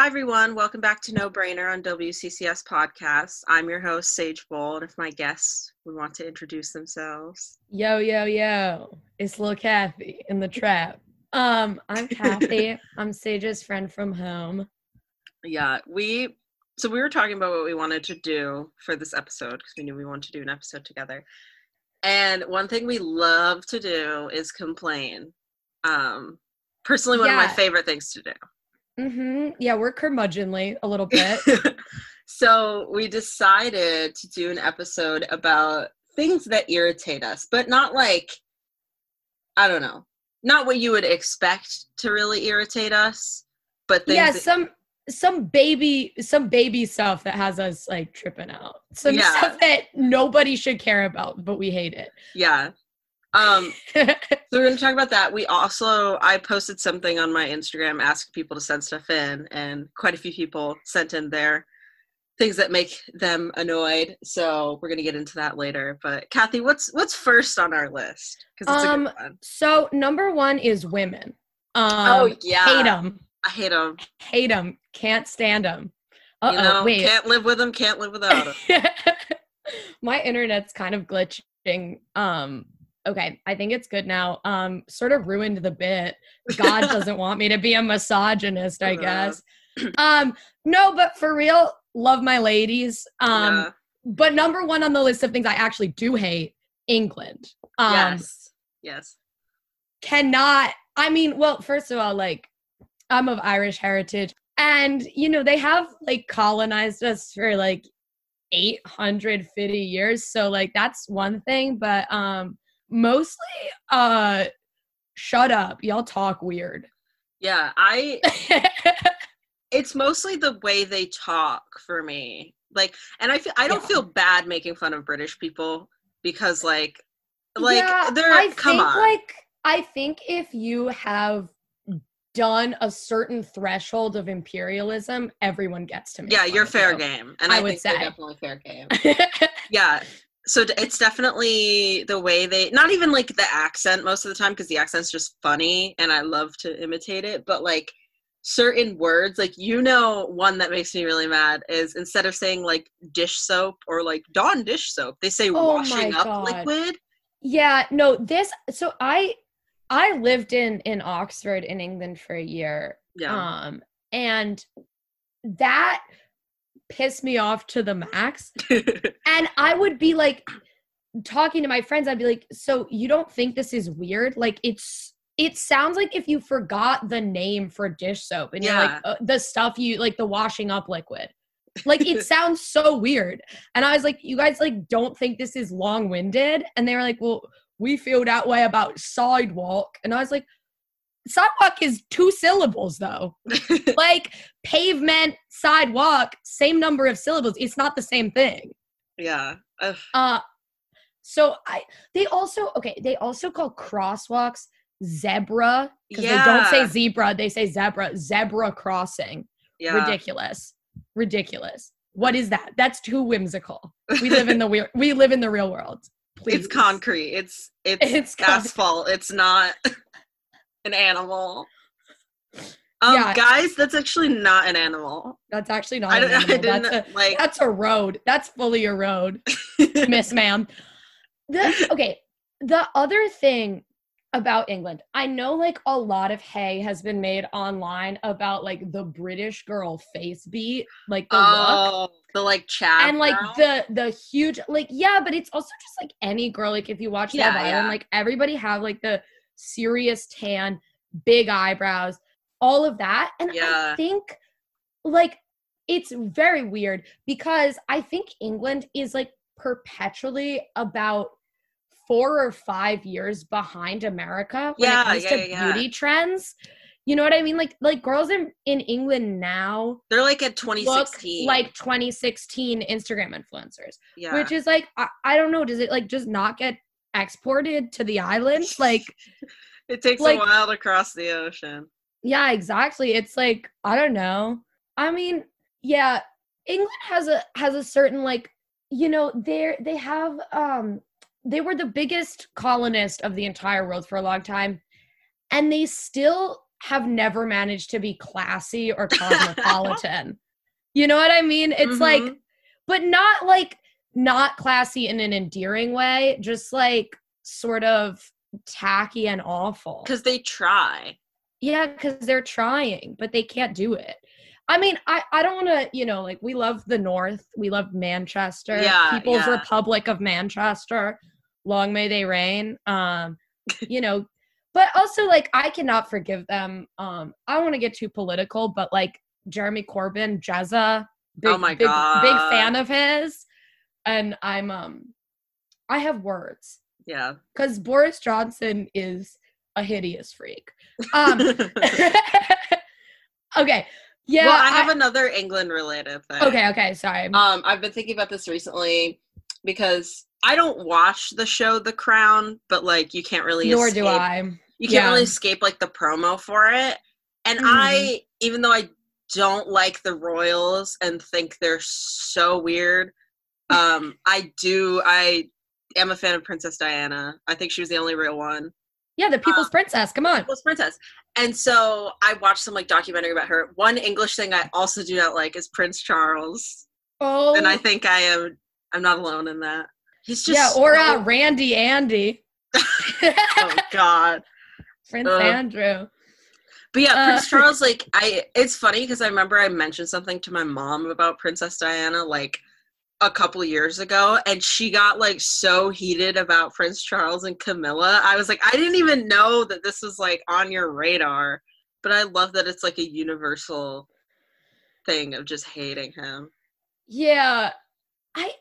Hi, everyone. Welcome back to No Brainer on WCCS Podcast. I'm your host, Sage Bowl, and if my guests would want to introduce themselves. Yo, yo, yo. It's Lil Cathy in the trap. Um, I'm Cathy. I'm Sage's friend from home. Yeah, we so we were talking about what we wanted to do for this episode because we knew we wanted to do an episode together. And one thing we love to do is complain. Um, personally, one of my favorite things to do. Mm-hmm. Yeah, we're curmudgeonly a little bit. so we decided to do an episode about things that irritate us, but not like I don't know, not what you would expect to really irritate us, but things yeah, that- some some baby some baby stuff that has us like tripping out. Some Yeah. stuff that nobody should care about, but we hate it. yeah. Um. so we're gonna talk about that. We also I posted something on my Instagram asking people to send stuff in, and quite a few people sent in their things that make them annoyed. So we're gonna get into that later. But Cathy, what's what's first on our list? Because it's a Um, good one. so number one is women. Um, Oh, yeah. hate them, I hate them. hate them, can't stand them. Uh You know, oh, wait. can't live with them, can't live without them. my internet's kind of glitching um okay i think it's good now um sort of ruined the bit god doesn't want me to be a misogynist i guess um no but for real love my ladies um Yeah. but number one on the list of things i actually do hate england um yes. Yes. cannot i mean well first of all like i'm of irish heritage and you know they have like colonized us for like 850 years so like that's one thing but um mostly uh shut up y'all talk weird Yeah. I it's mostly the way they talk for me. Like and I feel I don't Yeah. feel bad making fun of British people because like like Yeah, they're I come think on. like I think if you have done a certain threshold of imperialism, everyone gets to me yeah, you're fair you. game. And I I, would say. definitely fair game. yeah. So it's definitely the way they not even like the accent most of the time because the accent's just funny and I love to imitate it, but like certain words like you know one that makes me really mad is instead of saying like dish soap or like dawn dish soap they say Oh washing up God. liquid Yeah, no, this so I I lived in in Oxford in England for a year. yeah Um and that pissed me off to the max. And I would be like talking to my friends I'd be like, "So you don't think this is weird? Like it's it sounds like if you forgot the name for dish soap and you're like Yeah. uh, the stuff you like the washing up liquid. Like it sounds so weird. And I was like, "You guys like don't think this is long-winded?" And they were like, "Well, we feel that way about sidewalk." And I was like, "Sidewalk is two syllables though." like pavement, sidewalk, same number of syllables. It's not the same thing. yeah Ugh. Uh so I they also okay, they also call crosswalks zebra because they don't say zebra, they say zebra, zebra crossing. yeah Ridiculous. Ridiculous. What is that? That's too whimsical. We live in the we, we live in the real world. Please. it's concrete it's it's, It's asphalt it's not an animal um Yeah. guys that's actually not an animal That's actually not i an animal. didn't That's a like that's a road. That's fully a road. Miss Ma'am. The okay, the other thing about England, I know like a lot of hay has been made online about like the British girl face beat, like the look. oh the like chat And like the the huge like yeah, but it's also just like any girl. Like if you watch Yeah, Love Island, yeah. like everybody have like the serious tan, big eyebrows, all of that. And Yeah. I think like it's very weird because I think England is like perpetually about four or five years behind America when Yeah, it comes yeah, to yeah, beauty trends. You know what I mean? Like like girls in, in England now they're like at look 2016 like 2016 Instagram influencers, yeah which is like I, I don't know. Does it like just not get exported to the island? Like it takes like- a while to cross the ocean Yeah, exactly. It's like I don't know. I mean, yeah, England has a has a certain like you know they they have um they were the biggest colonist of the entire world for a long time, and they still have never managed to be classy or cosmopolitan. you know what I mean? It's Mhm. like, but not like not classy in an endearing way, just like sort of tacky and awful. Because they try. Yeah, because they're trying, but they can't do it. I mean, I, I don't want to, you know, like we love the North. We love Manchester. Yeah, People's yeah. Republic of Manchester. Long may they reign. Um, you know, but also like I cannot forgive them. Um, I don't want to get too political, but like Jeremy Corbyn, Jezza, big, Oh my big, big fan of his. And I'm um I have words Yeah. because Boris Johnson is a hideous freak. Um okay. Yeah. well, I have another England related thing. okay, okay, sorry. Um, I've been thinking about this recently because I don't watch the show The Crown, but like you can't really Nor escape, do I. You can't Yeah. really escape like the promo for it. And Mhm. I, even though I don't like the royals and think they're so weird, um, I do. I am a fan of Princess Diana. I think she was the only real one. Yeah, the People's Princess. Come on. was princess and so i watched some like documentary about her one english thing i also do not like is prince charles Oh, and i think i am i'm not alone in that he's just yeah, or so- uh, Randy Andy, oh god Prince Ugh. Andrew. but yeah Uh, prince charles like i it's funny because i remember i mentioned something to my mom about princess diana like a couple years ago and she got like so heated about prince charles and camilla i was like i didn't even know that this was like on your radar but i love that it's like a universal thing of just hating him Yeah. I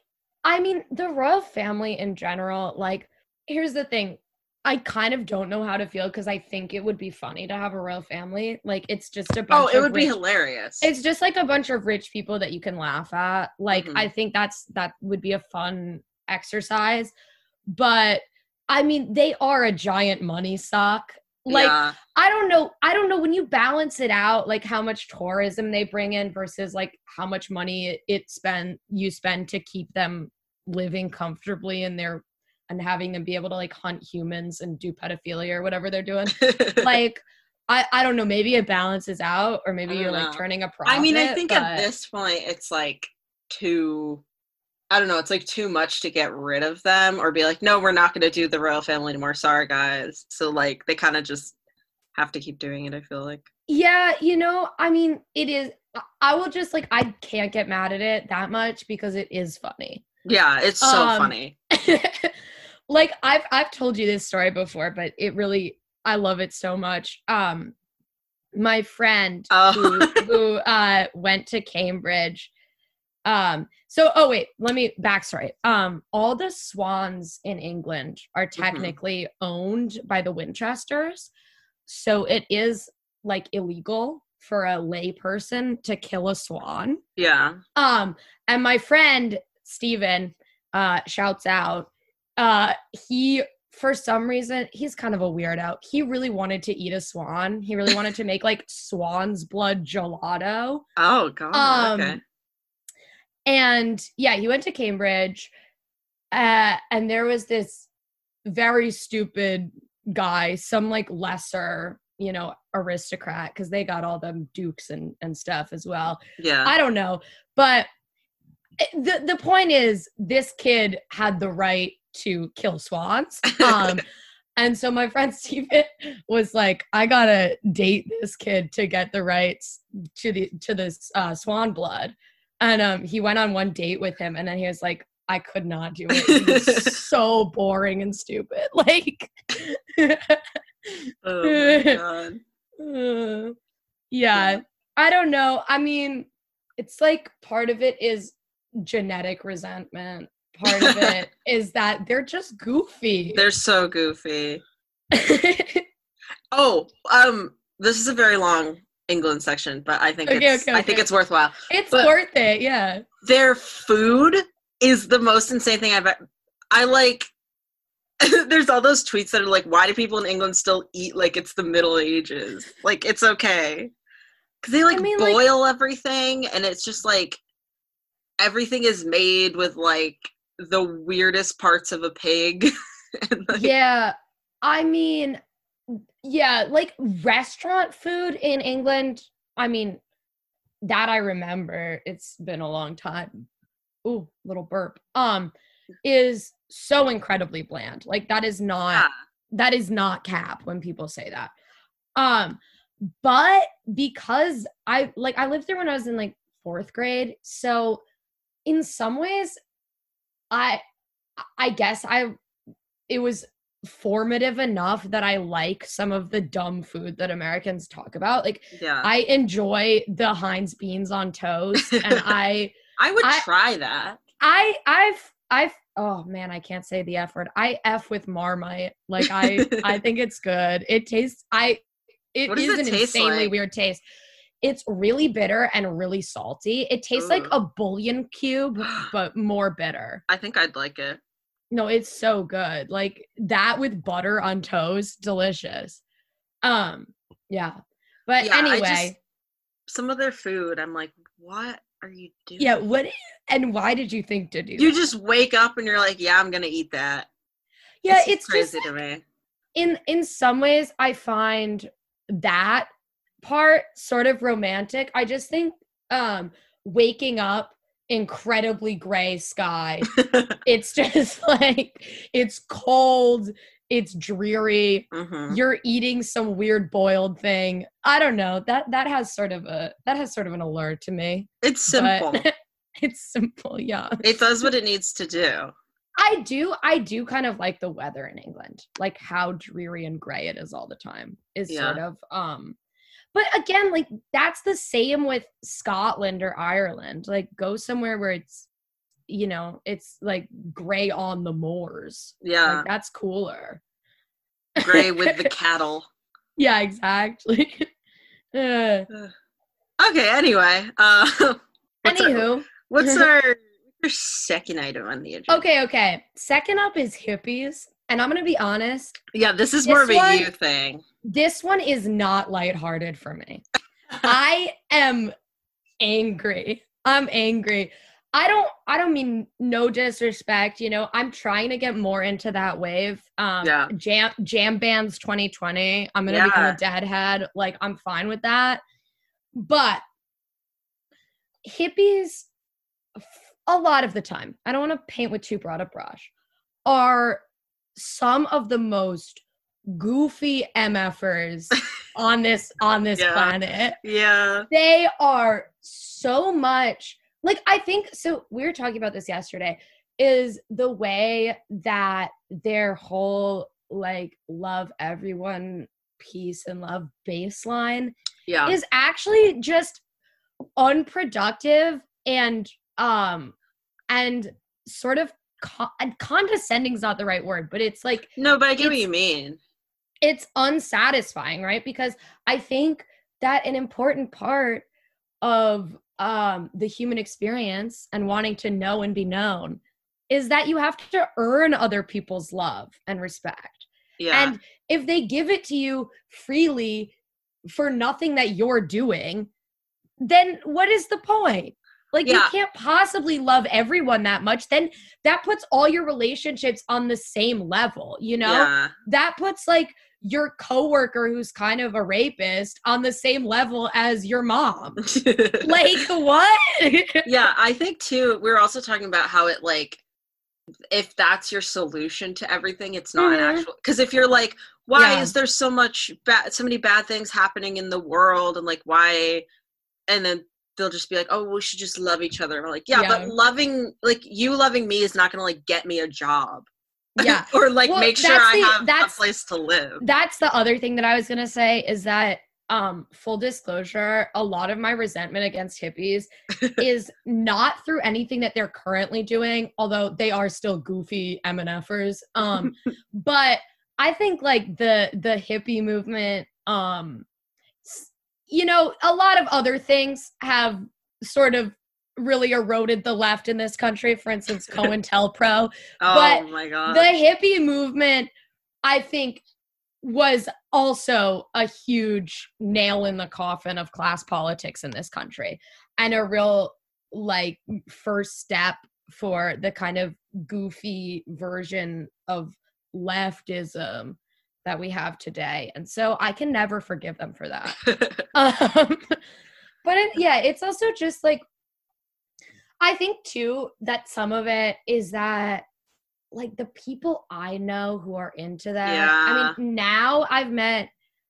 I mean the royal family in general, like here's the thing. I kind of don't know how to feel because I think it would be funny to have a royal family. Like it's just a bunch oh it of would be hilarious it's just like a bunch of rich people that you can laugh at. Like Mhm. I think that's that would be a fun exercise. But I mean, they are a giant money suck. Like yeah. I don't know. I don't know when you balance it out, like how much tourism they bring in versus like how much money it, it spend you spend to keep them living comfortably in their and having them be able to like hunt humans and do pedophilia or whatever they're doing. like I I don't know. Maybe it balances out, or maybe you're don't like turning a profit. I mean, I think but- at this point it's like too. I don't know. It's like too much to get rid of them, or be like, no, we're not going to do the royal family anymore. Sorry, guys. So like, they kind of just have to keep doing it. I feel like. Yeah, you know, I mean, it is. I- I will just like I can't get mad at it that much because it is funny. Yeah, it's so Um, funny. like I've I've told you this story before, but it really I love it so much. Um my friend Oh. who, who uh went to Cambridge. Um so oh wait, let me backstory. Um all the swans in England are Mm-hmm. technically owned by the Winchesters. So it is like illegal for a lay person to kill a swan. Yeah. Um, and my friend Steven uh shouts out, uh, he for some reason he's kind of a weirdo. He really wanted to eat a swan. He really wanted to make like swan's blood gelato. Oh God. Um, okay. And yeah, he went to Cambridge. Uh, and there was this very stupid guy, some like lesser, you know, aristocrat, because they got all them dukes and, and stuff as well. Yeah. I don't know, but the the point is, this kid had the right to kill swans. Um, and so my friend Steven was like, "I gotta date this kid to get the rights to the to this uh, swan blood." And um, he went on one date with him, and then he was like, "I could not do it. He was so boring and stupid." Like. oh my God. Uh, yeah, I don't know. I mean, it's like part of it is genetic resentment. Part of it is that they're just goofy. They're so goofy. Oh, um, this is a very long England section, but I think Okay, it's okay, I think it's worthwhile. it's but- worth it, yeah. Their food is the most insane thing I've ever. I like. There's all those tweets that are like, "Why do people in England still eat like it's the Middle Ages? Like it's okay." Because they like mean, like- boil everything, and it's just like everything is made with like the weirdest parts of a pig. like, Yeah. I mean, yeah, like restaurant food in England. I mean, that I remember. It's been a long time. Ooh, little burp. Um, is so incredibly bland. Like that is not Yeah. that is not cap when people say that. Um, but because I like I lived there when I was in like fourth grade, so in some ways, I I guess I it was formative enough that I like some of the dumb food that Americans talk about. Like Yeah. I enjoy the Heinz beans on toast, and I I would I- try that. I I've I've oh man, I can't say the F word. I F with Marmite. Like I I think it's good. It tastes I it is it an insanely like? weird taste. It's really bitter and really salty. It tastes like a bouillon cube, but more bitter. I think I'd like it. No, it's so good. Like that with butter on toast, delicious. Um, yeah. But Yeah, anyway, just- Some of their food, I'm like, what are you doing? yeah, what and why did you think to do You that? just wake up and you're like, yeah, I'm gonna eat that. yeah, just it's just to me. in in some ways i find that part sort of romantic i just think um waking up incredibly gray sky it's just like it's cold it's dreary Mhm. you're eating some weird boiled thing i don't know that that has sort of a that has sort of an allure to me It's simple. it's simple yeah it does what it needs to do. I do I do kind of like the weather in England. Like how dreary and gray it is all the time is Yeah. sort of um but again like that's the same with Scotland or Ireland. Like go somewhere where it's you know, it's like gray on the moors. Yeah. Like that's cooler. Gray with the cattle. Yeah, exactly. uh, Okay, anyway. Uh what's our, anywho, what's our, our second item on the agenda? okay, okay. Second up is hippies, and I'm gonna be honest. Yeah, this is more of a one- you thing. This one is not lighthearted for me. I am angry. I'm angry. I don't I don't mean no disrespect, you know. I'm trying to get more into that wave. Um Yeah. jam jam bands 2020. I'm going to become Yeah. a deadhead. Like I'm fine with that. But hippies a lot of the time, I don't want to paint with too broad a brush, are some of the most goofy MFers on this on this Yeah. planet Yeah. they are so much like i think so we were talking about this yesterday is the way that their whole like love everyone peace and love baseline Yeah. is actually just unproductive and um and sort of con- condescending is not the right word but it's like no, but I get what you mean. It's unsatisfying, right? Because I think that an important part of um, the human experience and wanting to know and be known is that you have to earn other people's love and respect. Yeah. And if they give it to you freely for nothing that you're doing, then what is the point? Like you can't possibly love everyone that much. Then that puts all your relationships on the same level, you know? Yeah. that puts like your coworker who's kind of a rapist on the same level as your mom. like what? yeah, I think too, We are also talking about how it like if that's your solution to everything, it's not an Mhm. actual because if you're like, why Yeah. is there so much bad so many bad things happening in the world and like why and then they'll just be like, Oh, we should just love each other. We're like, yeah, Yeah. but loving like you loving me is not gonna like get me a job. Yeah. or like Well, make sure that's I the- have a place to live. That's the other thing that I was going to say is that um full disclosure, a lot of my resentment against hippies is not through anything that they're currently doing, although they are still goofy MNFers. Um but I think like the the hippie movement um you know, a lot of other things have sort of really eroded the left in this country. For instance, COINTELPRO. oh but my god. the hippie movement, I think, was also a huge nail in the coffin of class politics in this country and a real like first step for the kind of goofy version of leftism that we have today. And so I can never forgive them for that. um, but it, yeah, it's also just like I think too that some of it is that like the people I know who are into that. Yeah. I mean, now I've met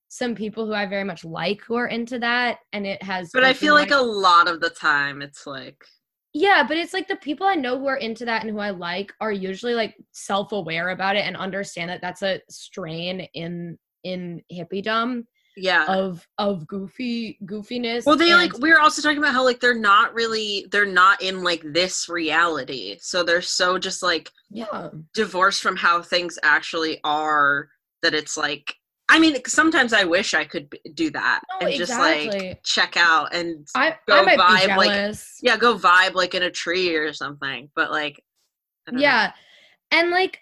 some people who I very much like who are into that, and it has. but I feel like my- a lot of the time it's like yeah, but it's like the people I know who are into that and who I like are usually like self-aware about it and understand that that's a strain in in hippiedom yeah. of of goofy goofiness. Well, they like we were also talking about how like they're not really they're not in like this reality, so they're so just like yeah, divorced from how things actually are that it's like. I mean, sometimes I wish I could b- do that No, and just like check out and I go I might be vibe, like, yeah, go vibe like in a tree or something. But like, I don't know. yeah and like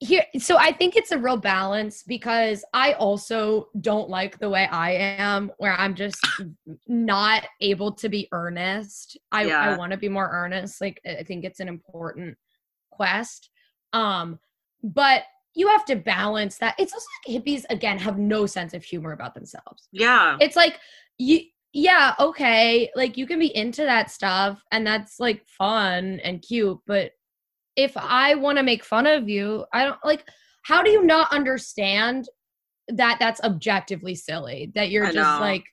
here so i think it's a real balance because i also don't like the way i am where i'm just not able to be earnest. I, I want to be more earnest like i think it's an important quest. Um but you have to balance that. It's also like hippies again have no sense of humor about themselves. Yeah, it's like you yeah okay like you can be into that stuff and that's like fun and cute but if i want to make fun of you i don't like how do you not understand that that's objectively silly that you're I just know. like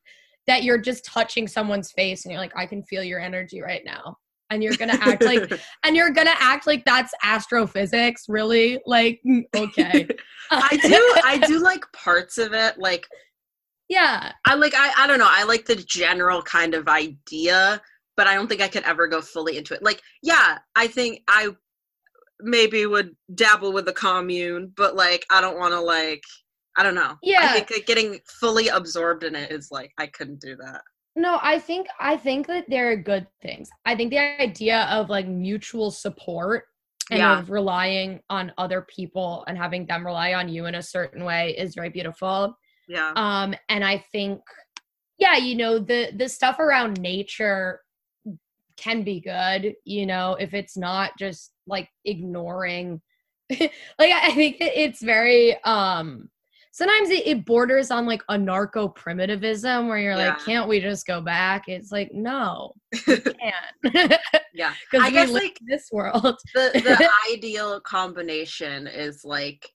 that you're just touching someone's face and you're like i can feel your energy right now and you're gonna act like and you're gonna act like that's astrophysics really like mm, okay I do I do like parts of it. Like yeah I like I I don't know. I like the general kind of idea, but I don't think I could ever go fully into it. Like, yeah, I think I maybe would dabble with the commune, but like I don't want to like I don't know. Yeah. I think like, getting fully absorbed in it is like I couldn't do that. No, I think I think that there are good things. I think the idea of like mutual support and Yeah. of relying on other people and having them rely on you in a certain way is very beautiful. Yeah. Um and I think yeah, you know, the the stuff around nature can be good, you know, if it's not just like ignoring like I I think that it's very um sometimes it, it borders on like anarcho primitivism where you're like can't we just go back it's like no we can't yeah. because I guess, like, this world The the ideal combination is like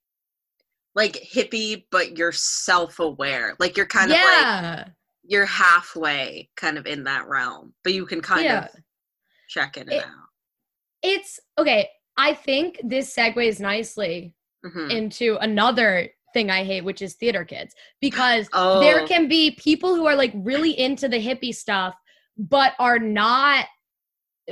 like hippie but you're self-aware. Like you're kind of like you're halfway kind of in that realm, but you can kind Yeah. of check in It- out. It's okay i think this segues nicely Mhm. into another thing i hate which is theater kids because Oh, there can be people who are like really into the hippie stuff but are not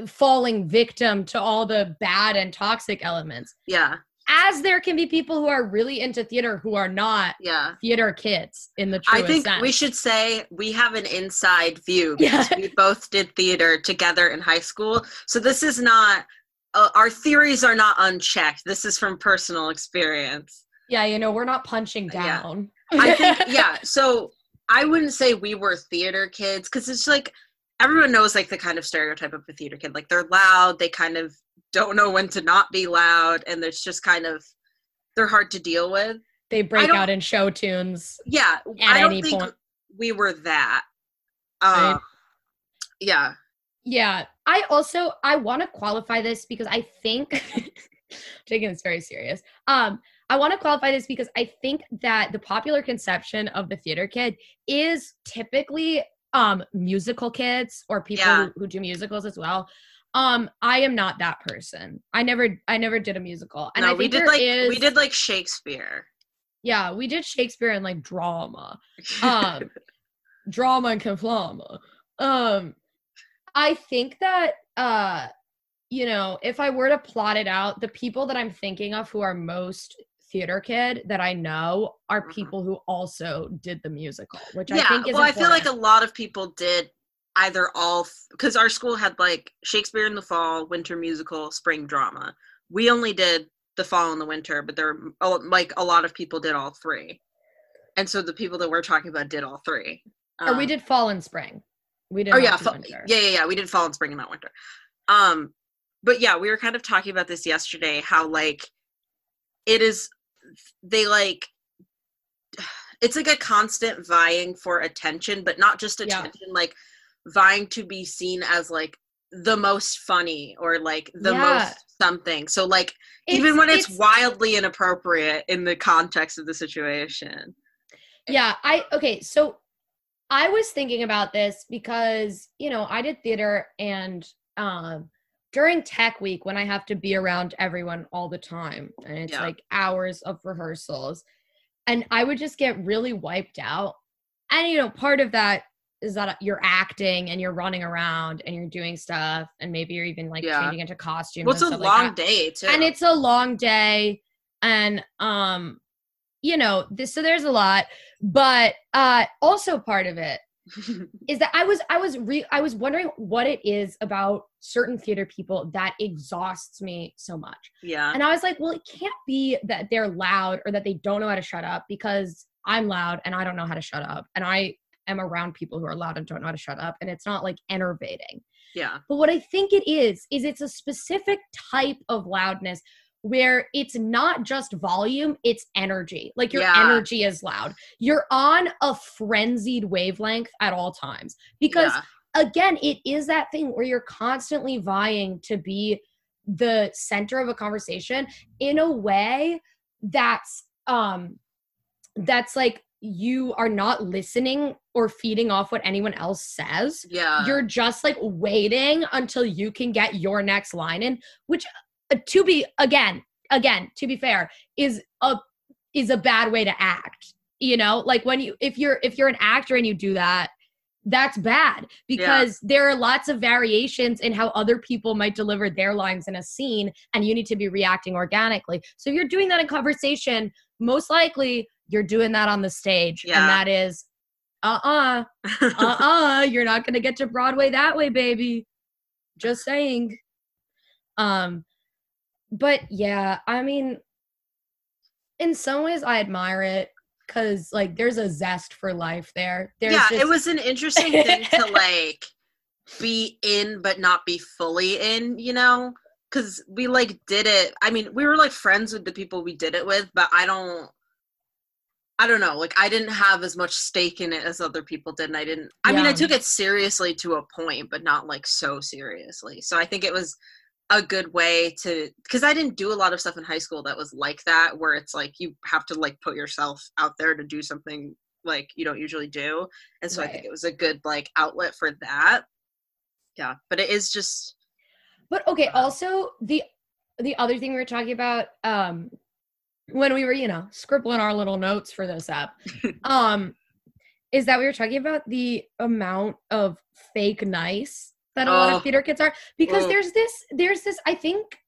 falling victim to all the bad and toxic elements yeah, as there can be people who are really into theater who are not yeah. theater kids in the. I think sense. we should say we have an inside view Yeah. because we both did theater together in high school. So this is not uh, our theories are not unchecked. This is from personal experience. yeah, you know, we're not punching Yeah. down. I think yeah. So I wouldn't say we were theater kids because it's like everyone knows like the kind of stereotype of a theater kid. Like they're loud. They kind of don't know when to not be loud, and it's just kind of they're hard to deal with. they break out in show tunes. Yeah, At I don't any think point. we were that. Um, Right. Yeah. Yeah. I also I want to qualify this because I think taking this very serious. Um, I want to qualify this because I think that the popular conception of the theater kid is typically um musical kids or people Yeah. who, who do musicals as well. Um, I am not that person. I never I never did a musical. And no, I we did like is- we did like Shakespeare. yeah, we did Shakespeare and like drama. um drama and conflama um i think that uh you know if i were to plot it out the people that i'm thinking of who are most theater kid that i know are Mhm. people who also did the musical which i yeah. think is well, I feel like a lot of people did either all because our school had like Shakespeare in the fall, winter musical, spring drama. We only did the fall and the winter, but there oh, like a lot of people did all three. And so the people that we're talking about did all three. or we Um, did fall and spring we did oh yeah, do fa- winter. yeah, yeah, yeah. We did fall and spring and not winter. Um, but yeah, we were kind of talking about this yesterday. How like it is, they like it's like a constant vying for attention, but not just Yeah. attention, like vying to be seen as like the most funny or like the Yeah. most something. So like even when it's, wildly inappropriate in the context of the situation. yeah i okay so i was thinking about this because you know i did theater and um during tech week when i have to be around everyone all the time and it's Yeah. like hours of rehearsals and i would just get really wiped out and you know part of that is that you're acting and you're running around and you're doing stuff and maybe you're even like Yeah. changing into costumes Well, it's a stuff like long day too. and it's a long day and um you know this so there's a lot but uh also part of it is that i was i was re- i was wondering what it is about certain theater people that exhausts me so much yeah. and i was like well it can't be that they're loud or that they don't know how to shut up because i'm loud and i don't know how to shut up and i am around people who are loud and don't know how to shut up and it's not like enervating yeah. but what I think it is, is it's a specific type of loudness where it's not just volume, it's energy. Like your Yeah. energy is loud. You're on a frenzied wavelength at all times. Because yeah. again, it is that thing where you're constantly vying to be the center of a conversation in a way that's um that's like you are not listening or feeding off what anyone else says Yeah. you're just like waiting until you can get your next line in which to be again again to be fair is a is a bad way to act you know? Like when you if you're if you're an actor and you do that that's bad because there are lots of variations in how other people might deliver their lines in a scene and you need to be reacting organically. So if you're doing that in conversation most likely you're doing that on the stage Yeah. and that is uh-uh uh-uh you're not gonna get to broadway that way baby. Just saying. Um but yeah i mean in some ways i admire it because like there's a zest for life there there's yeah, just, it was an interesting thing to like be in but not be fully in, you know? Cuz we like did it. I mean, we were like friends with the people we did it with, but I don't I don't know, like I didn't have as much stake in it as other people did and I didn't I mean, I took it seriously to a point, but not like so seriously. So I think it was a good way to because I didn't do a lot of stuff in high school that was like that where it's like you have to like put yourself out there to do something like you don't usually do. And so i think it was a good like outlet for that. Yeah but it is just But okay, Uh, also the the other thing we were talking about um when we were, you know, scribbling our little notes for this app, um, is that we were talking about the amount of fake nice that a lot Oh. of theater kids are because Oh. there's this there's this I think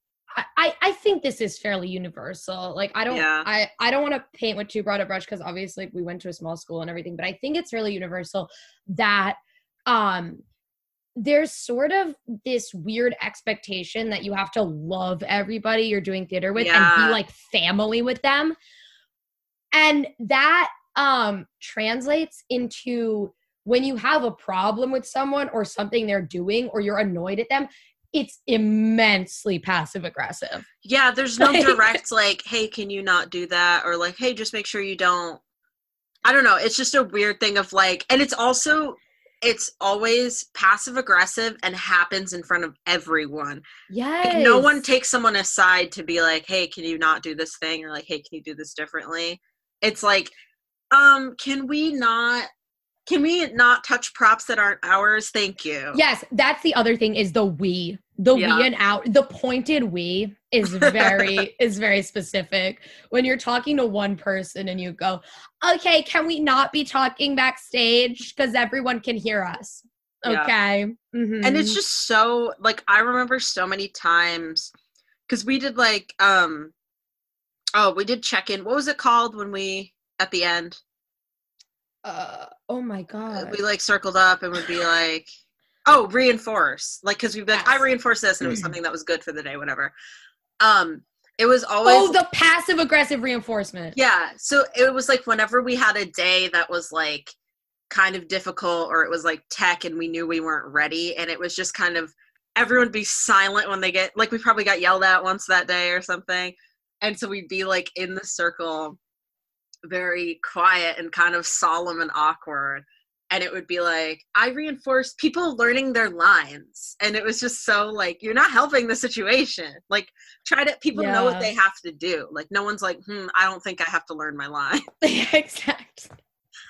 I, I think this is fairly universal. Like I don't Yeah. I I don't want to paint with too broad a brush because obviously we went to a small school and everything, but I think it's really universal that um there's sort of this weird expectation that you have to love everybody you're doing theater with and be like family with them. And that um translates into when you have a problem with someone or something they're doing or you're annoyed at them, it's immensely passive aggressive. yeah there's no direct like hey can you not do that or like hey just make sure you don't i don't know it's just a weird thing of like and it's also it's always passive aggressive and happens in front of everyone Yeah. Like, no one takes someone aside to be like hey can you not do this thing or like hey can you do this differently it's like um can we not can we not touch props that aren't ours thank you Yes, that's the other thing is the we. The Yeah. we and out the pointed we is very is very specific. When you're talking to one person and you go, "Okay, can we not be talking backstage because everyone can hear us?" Yeah. Okay. Mhm. and it's just so like i remember so many times because we did like um oh we did check in what was it called when we at the end uh, oh my god. we like circled up and would be like oh reinforce like because we'd be like i Yes. reinforced this and it was something that was good for the day whatever um it was always oh, the passive aggressive reinforcement. yeah so it was like whenever we had a day that was like kind of difficult or it was like tech and we knew we weren't ready and it was just kind of everyone be silent when they get like we probably got yelled at once that day or something and so we'd be like in the circle very quiet and kind of solemn and awkward and it would be like i reinforced people learning their lines and it was just so like you're not helping the situation like try to people know what they have to do like no one's like hmm i don't think i have to learn my line yeah, exactly.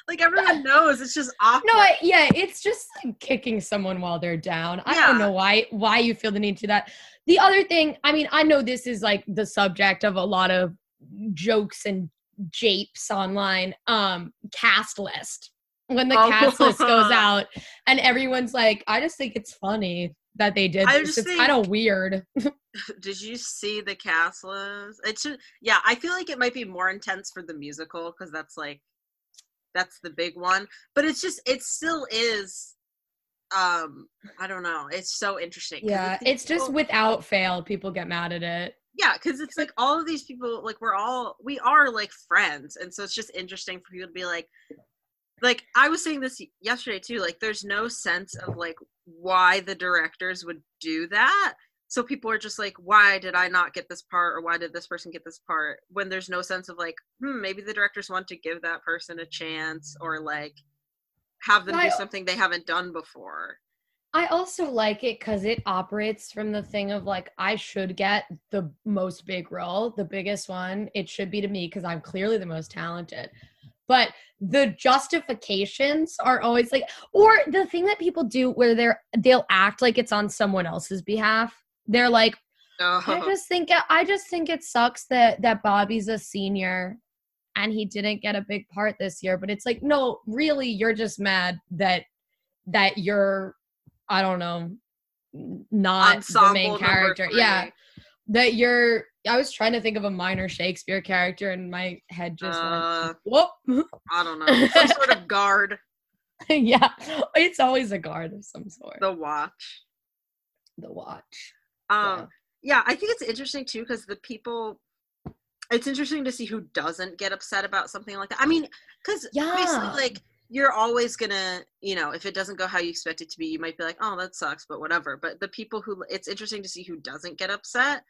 like everyone knows it's just awkward No, I, yeah, it's just like kicking someone while they're down. I Yeah. don't know why why you feel the need to do that. The other thing, I mean, I know this is like the subject of a lot of jokes and japes online. Um, cast list. When the Oh. cast list goes out and everyone's like, I just think it's funny that they did this. It's kind of weird. did you see the cast list it's just yeah i feel like it might be more intense for the musical because that's like that's the big one but it's just it still is um i don't know it's so interesting Yeah, it's just without fail, people get mad at it. Yeah because it's like all of these people like we're all we are like friends and so it's just interesting for people to be like like i was saying this yesterday too like there's no sense of like why the directors would do that. So people are just like why did i not get this part or why did this person get this part? When there's no sense of like hmm maybe the directors want to give that person a chance or like have them do something they haven't done before I also like it because it operates from the thing of like, I should get the most big role, the biggest one. It should be to me because I'm clearly the most talented. But the justifications are always like, or the thing that people do where they're they'll act like it's on someone else's behalf. They're like, I oh, just think it, I just think it sucks that that Bobby's a senior and he didn't get a big part this year. But it's like, no, really, you're just mad that that you're, I don't know, not ensemble the main character. Yeah, that you're. I was trying to think of a minor Shakespeare character, and my head just Uh, went, whoop. i don't know some sort of guard yeah, it's always a guard of some sort. the watch The watch. Um, yeah. I think it's interesting too because the people. It's interesting to see who doesn't get upset about something like that. I mean, because Yeah. basically, like you're always gonna, you know, if it doesn't go how you expect it to be, you might be like, "Oh, that sucks," but whatever. But the people who, it's interesting to see who doesn't get upset.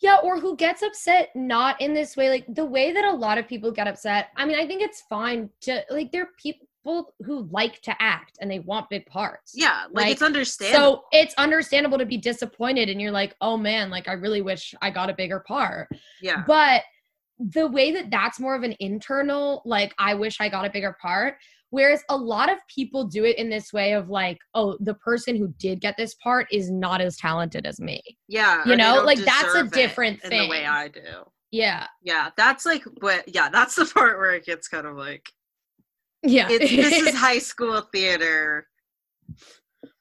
Yeah, or who gets upset not in this way, like the way that a lot of people get upset. I mean, I think it's fine to like there are people who like to act and they want big parts. Yeah, like, Like, it's understandable. So it's understandable to be disappointed and you're like, "Oh man, like I really wish I got a bigger part." yeah, But the way that that's more of an internal like I wish I got a bigger part, whereas a lot of people do it in this way of like, "Oh, the person who did get this part is not as talented as me." yeah. you know, like, that's a different in the way. I do. Yeah. Yeah, that's like what. Yeah, that's the part where it gets kind of like Yeah. it's, this is high school theater.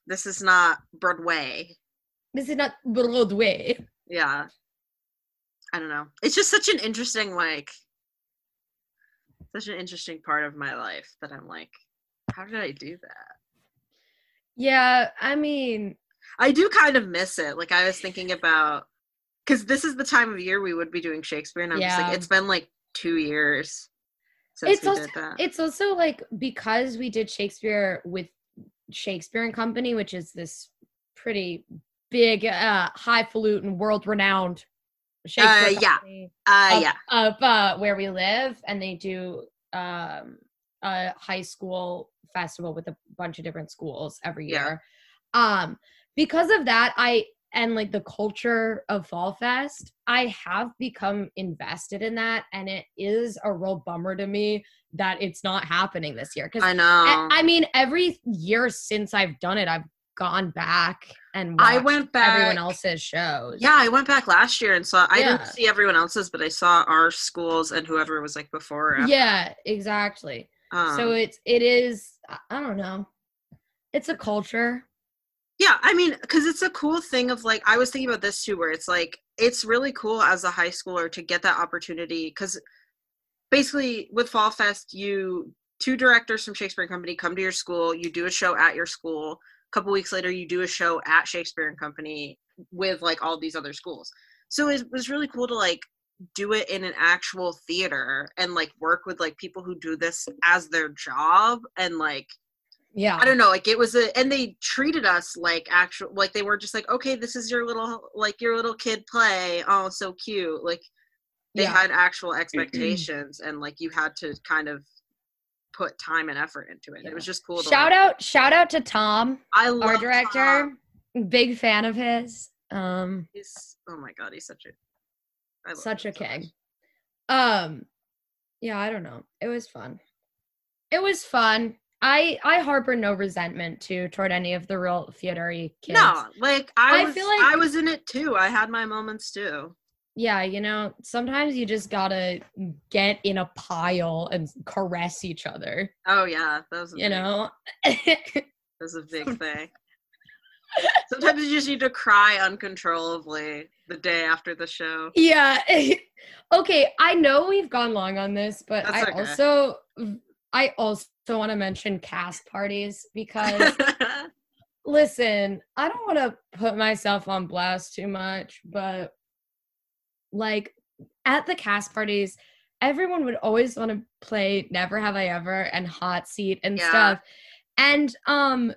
This is not Broadway. this is not Broadway. Yeah. I don't know. It's just such an interesting like such an interesting part of my life that I'm like, how did I do that? Yeah, I mean, I do kind of miss it. Like I was thinking about because this is the time of year we would be doing Shakespeare, and I'm just like, it's been like two years since It's we also- did that. it's also like because we did Shakespeare with Shakespeare and Company, which is this pretty big, uh, highfalutin, world renowned Shakespeare Uh, yeah. uh, up, yeah. up uh, where we live, and they do um, a high school festival with a bunch of different schools every Yeah. year. Um, because of that, I and like the culture of Fall Fest, I have become invested in that, and it is a real bummer to me that it's not happening this year. Because I know. I, I mean, every year since I've done it, I've gone back and I went back. everyone else's shows. Yeah, I went back last year and saw. I Yeah. didn't see everyone else's, but I saw our schools and whoever was like before. Or after. yeah, exactly. Um, so it's it is I- I don't know. It's a culture. Yeah, I mean, because it's a cool thing of like, I was thinking about this too, where it's like, it's really cool as a high schooler to get that opportunity. Because basically, with Fall Fest, you two directors from Shakespeare Company come to your school, you do a show at your school. A couple weeks later, you do a show at Shakespeare and Company with like all these other schools. So it was really cool to like do it in an actual theater and like work with like people who do this as their job and like Yeah. I don't know, like it was a, and they treated us like actual, like they were just like, okay, this is your little, like your little kid play. Oh, so cute. Like they Yeah. had actual expectations and like you had to kind of put time and effort into it. Yeah. It was just cool. To, Shout out, shout out to Tom, I love our director. Tom. Big fan of his. Um, He's oh my god, he's such a I love such a so much. king. Um, yeah, I don't know. It was fun. It was fun. I I harbor no resentment to toward any of the real theatery kids. No, like I, I was, feel like- I was in it too. I had my moments too. Yeah, you know, sometimes you just gotta get in a pile and caress each other. Oh yeah, that was a You big, know. that's a big thing. Sometimes you just need to cry uncontrollably the day after the show. Yeah. okay, I know we've gone long on this, but That's I okay. also I also want to mention cast parties because listen, I don't want to put myself on blast too much, but like at the cast parties, everyone would always want to play Never Have I Ever and Hot Seat and Yeah. stuff. And um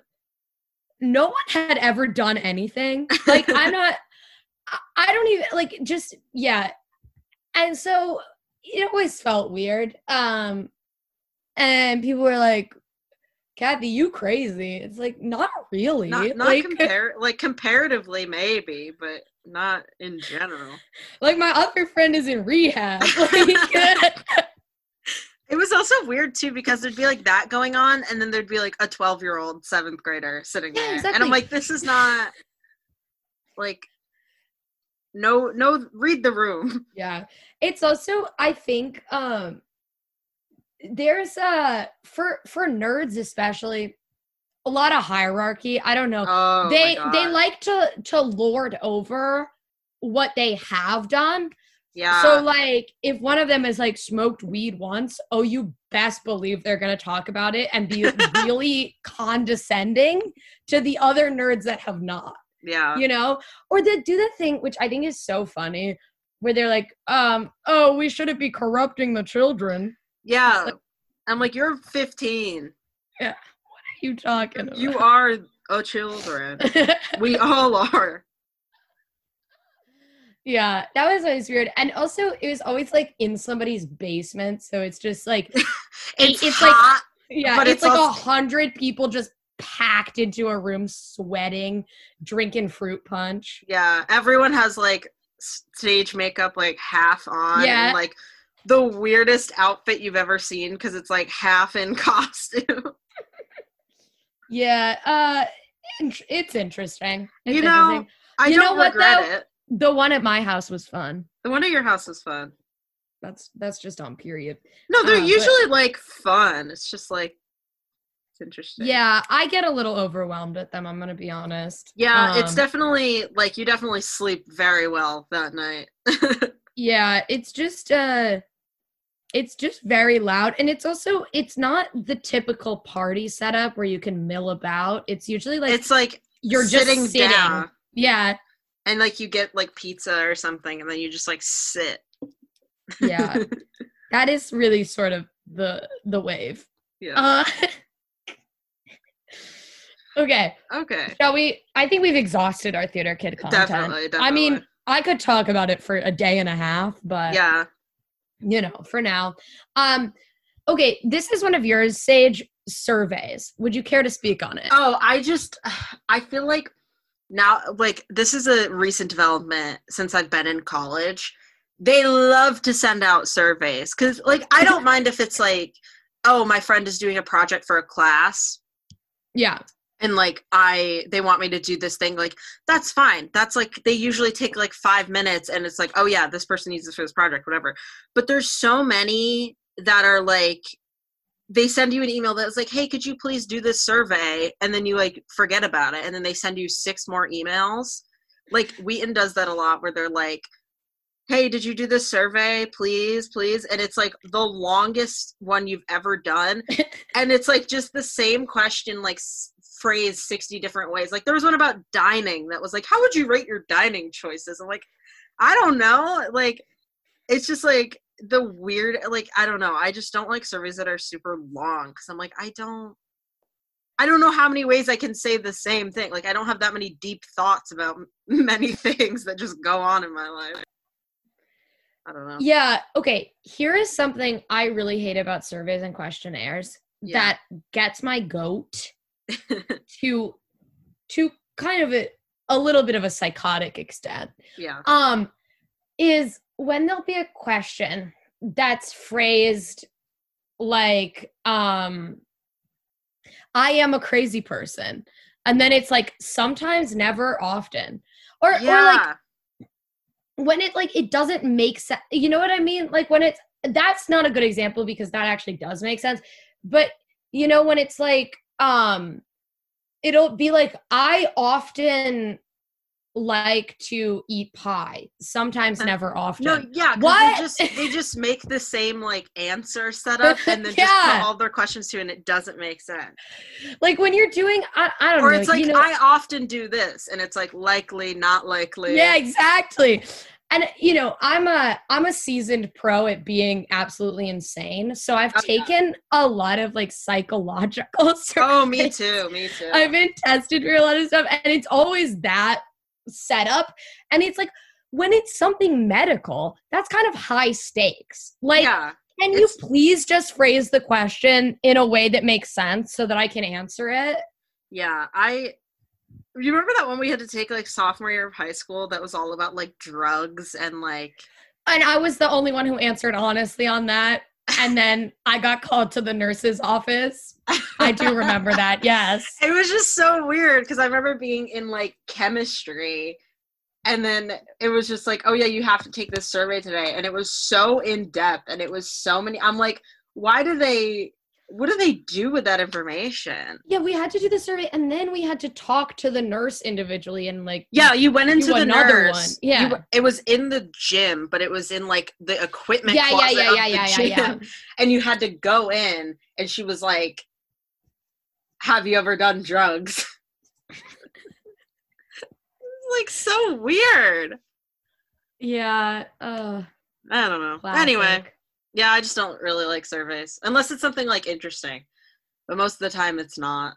no one had ever done anything. Like I'm not I- don't even like just yeah. And so it always felt weird. Um and people were like Cathy, you crazy. It's like not really. not not like, compare like comparatively maybe, but not in general. like my other friend is in rehab. Like, It was also weird too because there'd be like that going on, and then there'd be like a twelve-year-old seventh grader sitting Yeah, there, and. I'm like, this is not like no no read the room. yeah. It's also I think um there's a for for nerds especially a lot of hierarchy. I don't know. Oh, they they like to to lord over what they have done. yeah. So like if one of them is like smoked weed once, oh you best believe they're going to talk about it and be really condescending to the other nerds that have not. yeah. You know? Or they do the thing which I think is so funny where they're like um oh we shouldn't be corrupting the children. Yeah. like- I'm like, you're 15. What are you talking about? You are a children. we all are. yeah, that was always weird. And also it was always like in somebody's basement, so it's just like It's, it's like- hot. Yeah, But it's, it's like a hundred people just packed into a room, sweating, drinking fruit punch. Yeah, everyone has like stage makeup like half on Yeah. and like the weirdest outfit you've ever seen because it's like half in costume. Yeah, uh, it's interesting. It's You know, interesting. I You know don't what, regret though? it. The one at my house was fun. The one at your house was fun. That's that's just on period. No, they're Uh, but- usually like fun. It's just like it's interesting. Yeah, I get a little overwhelmed at them. I'm gonna be honest. Yeah, it's Um, definitely like you definitely sleep very well that night. yeah it's just uh it's just very loud and it's also it's not the typical party setup where you can mill about it's usually like it's like you're sitting just sitting down yeah and like you get like pizza or something and then you just like sit. yeah that is really sort of the the wave yeah. uh okay okay. shall we i think we've exhausted our theater kid content Definitely, definitely. i mean i could talk about it for a day and a half but yeah. You know, for now. Um, okay, this is one of yours, Sage surveys. Would you care to speak on it? Oh, I just I feel like now like this is a recent development since I've been in college. They love to send out surveys cuz like I don't mind if it's like oh, my friend is doing a project for a class Yeah, and like I they want me to do this thing like that's fine. That's like they usually take like 5 minutes and it's like oh yeah, this person needs this for this project whatever. But there's so many that are like they send you an email that's like, "Hey, could you please do this survey?" and then you like forget about it and then they send you six more emails. Like Wheaton does that a lot where they're like, "Hey, did you do this survey? Please, please." And it's like the longest one you've ever done. and it's like just the same question like phrased 60 different ways. Like there was one about dining that was like, "How would you rate your dining choices?" I'm like, "I don't know." Like it's just like the weird like I don't know. I just don't like surveys that are super long cuz I'm like I don't I don't know how many ways I can say the same thing. Like I don't have that many deep thoughts about m- many things that just go on in my life. I don't know. Yeah. Okay. Here is something I really hate about surveys and questionnaires Yeah. that gets my goat to to kind of a, a little bit of a psychotic extent. yeah. Um, is when there'll be a question that's phrased like, um, I am a crazy person. And then it's like sometimes, never, often. Or, or like when it like it doesn't make sense you know what i mean like when it's that's not a good example because that actually does make sense but you know when it's like um it'll be like i often like to eat pie sometimes never often no, yeah. What? They just they just make the same like answer setup and then just Yeah. put all their questions to, and it doesn't make sense. like when you're doing i, I don't Or know it's like you know, I often do this, and it's like likely, not likely. Yeah, exactly. And you know, I'm a I'm a seasoned pro at being absolutely insane. So I've Oh, yeah. taken a lot of like psychological Oh, me too. Me too. I've been tested for a lot of stuff and it's always that setup. And it's like when it's something medical, that's kind of high stakes. Like yeah. can you please just phrase the question in a way that makes sense so that I can answer it? Yeah, I. You remember that one we had to take like sophomore year of high school that was all about like drugs and like. And I was the only one who answered honestly on that. And then I got called to the nurse's office. I do remember that. Yes. It was just so weird because I remember being in like chemistry, and then it was just like, oh yeah, you have to take this survey today, and it was so in depth, and it was so many. I'm like, why do they? What do they do with that information? Yeah, we had to do the survey and then we had to talk to the nurse individually and like Yeah, you went into the nurse. one. Yeah. You- it was in the gym, but it was in like the equipment Yeah, yeah, yeah, yeah, yeah, yeah, yeah. And you had to go in, and she was like, "Have you ever done drugs?" Like so weird. Yeah. Uh I don't know. classic. Anyway, yeah, I just don't really like surveys unless it's something like interesting. But most of the time, it's not.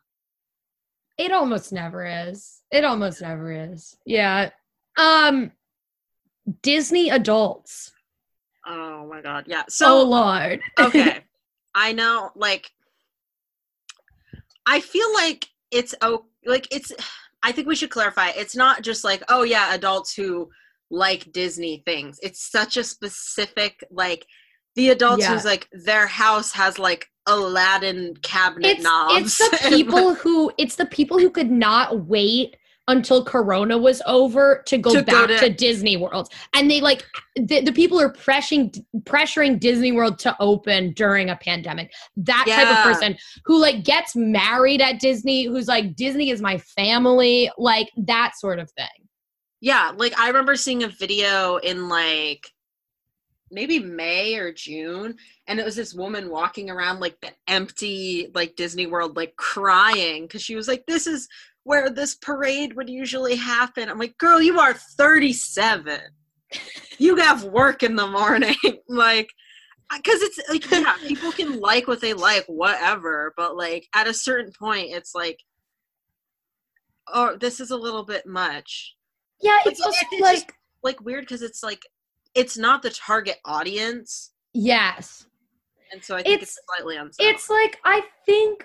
It almost never is. It almost never is. Yeah. Um Disney adults. Oh my god, yeah. oh So lord. okay, I know. Like, I feel like it's oh, like it's. I think we should clarify. It's not just like oh yeah, adults who like Disney things. It's such a specific like the adults Yeah. who's like their house has like Aladdin cabinet it's, knobs. it's the people who it's the people who could not wait until corona was over to go To go back to- to, disney world and they like the, the people are pressuring pressuring disney world to open during a pandemic that type of person who like gets married at disney who's like disney is my family like that sort of thing Yeah, like I remember seeing a video in like maybe May or June, and it was this woman walking around like the empty like Disney World, like crying because she was like, "This is where this parade would usually happen." I'm like, "Girl, you are 37. You have work in the morning, like." Because it's like, yeah, people can like what they like, whatever, but like at a certain point, it's like, oh, this is a little bit much yeah it's it- just it's like just- like weird because it's like it's not the target audience, yes and so I think it's, It's- slightly unsettling. It's like I think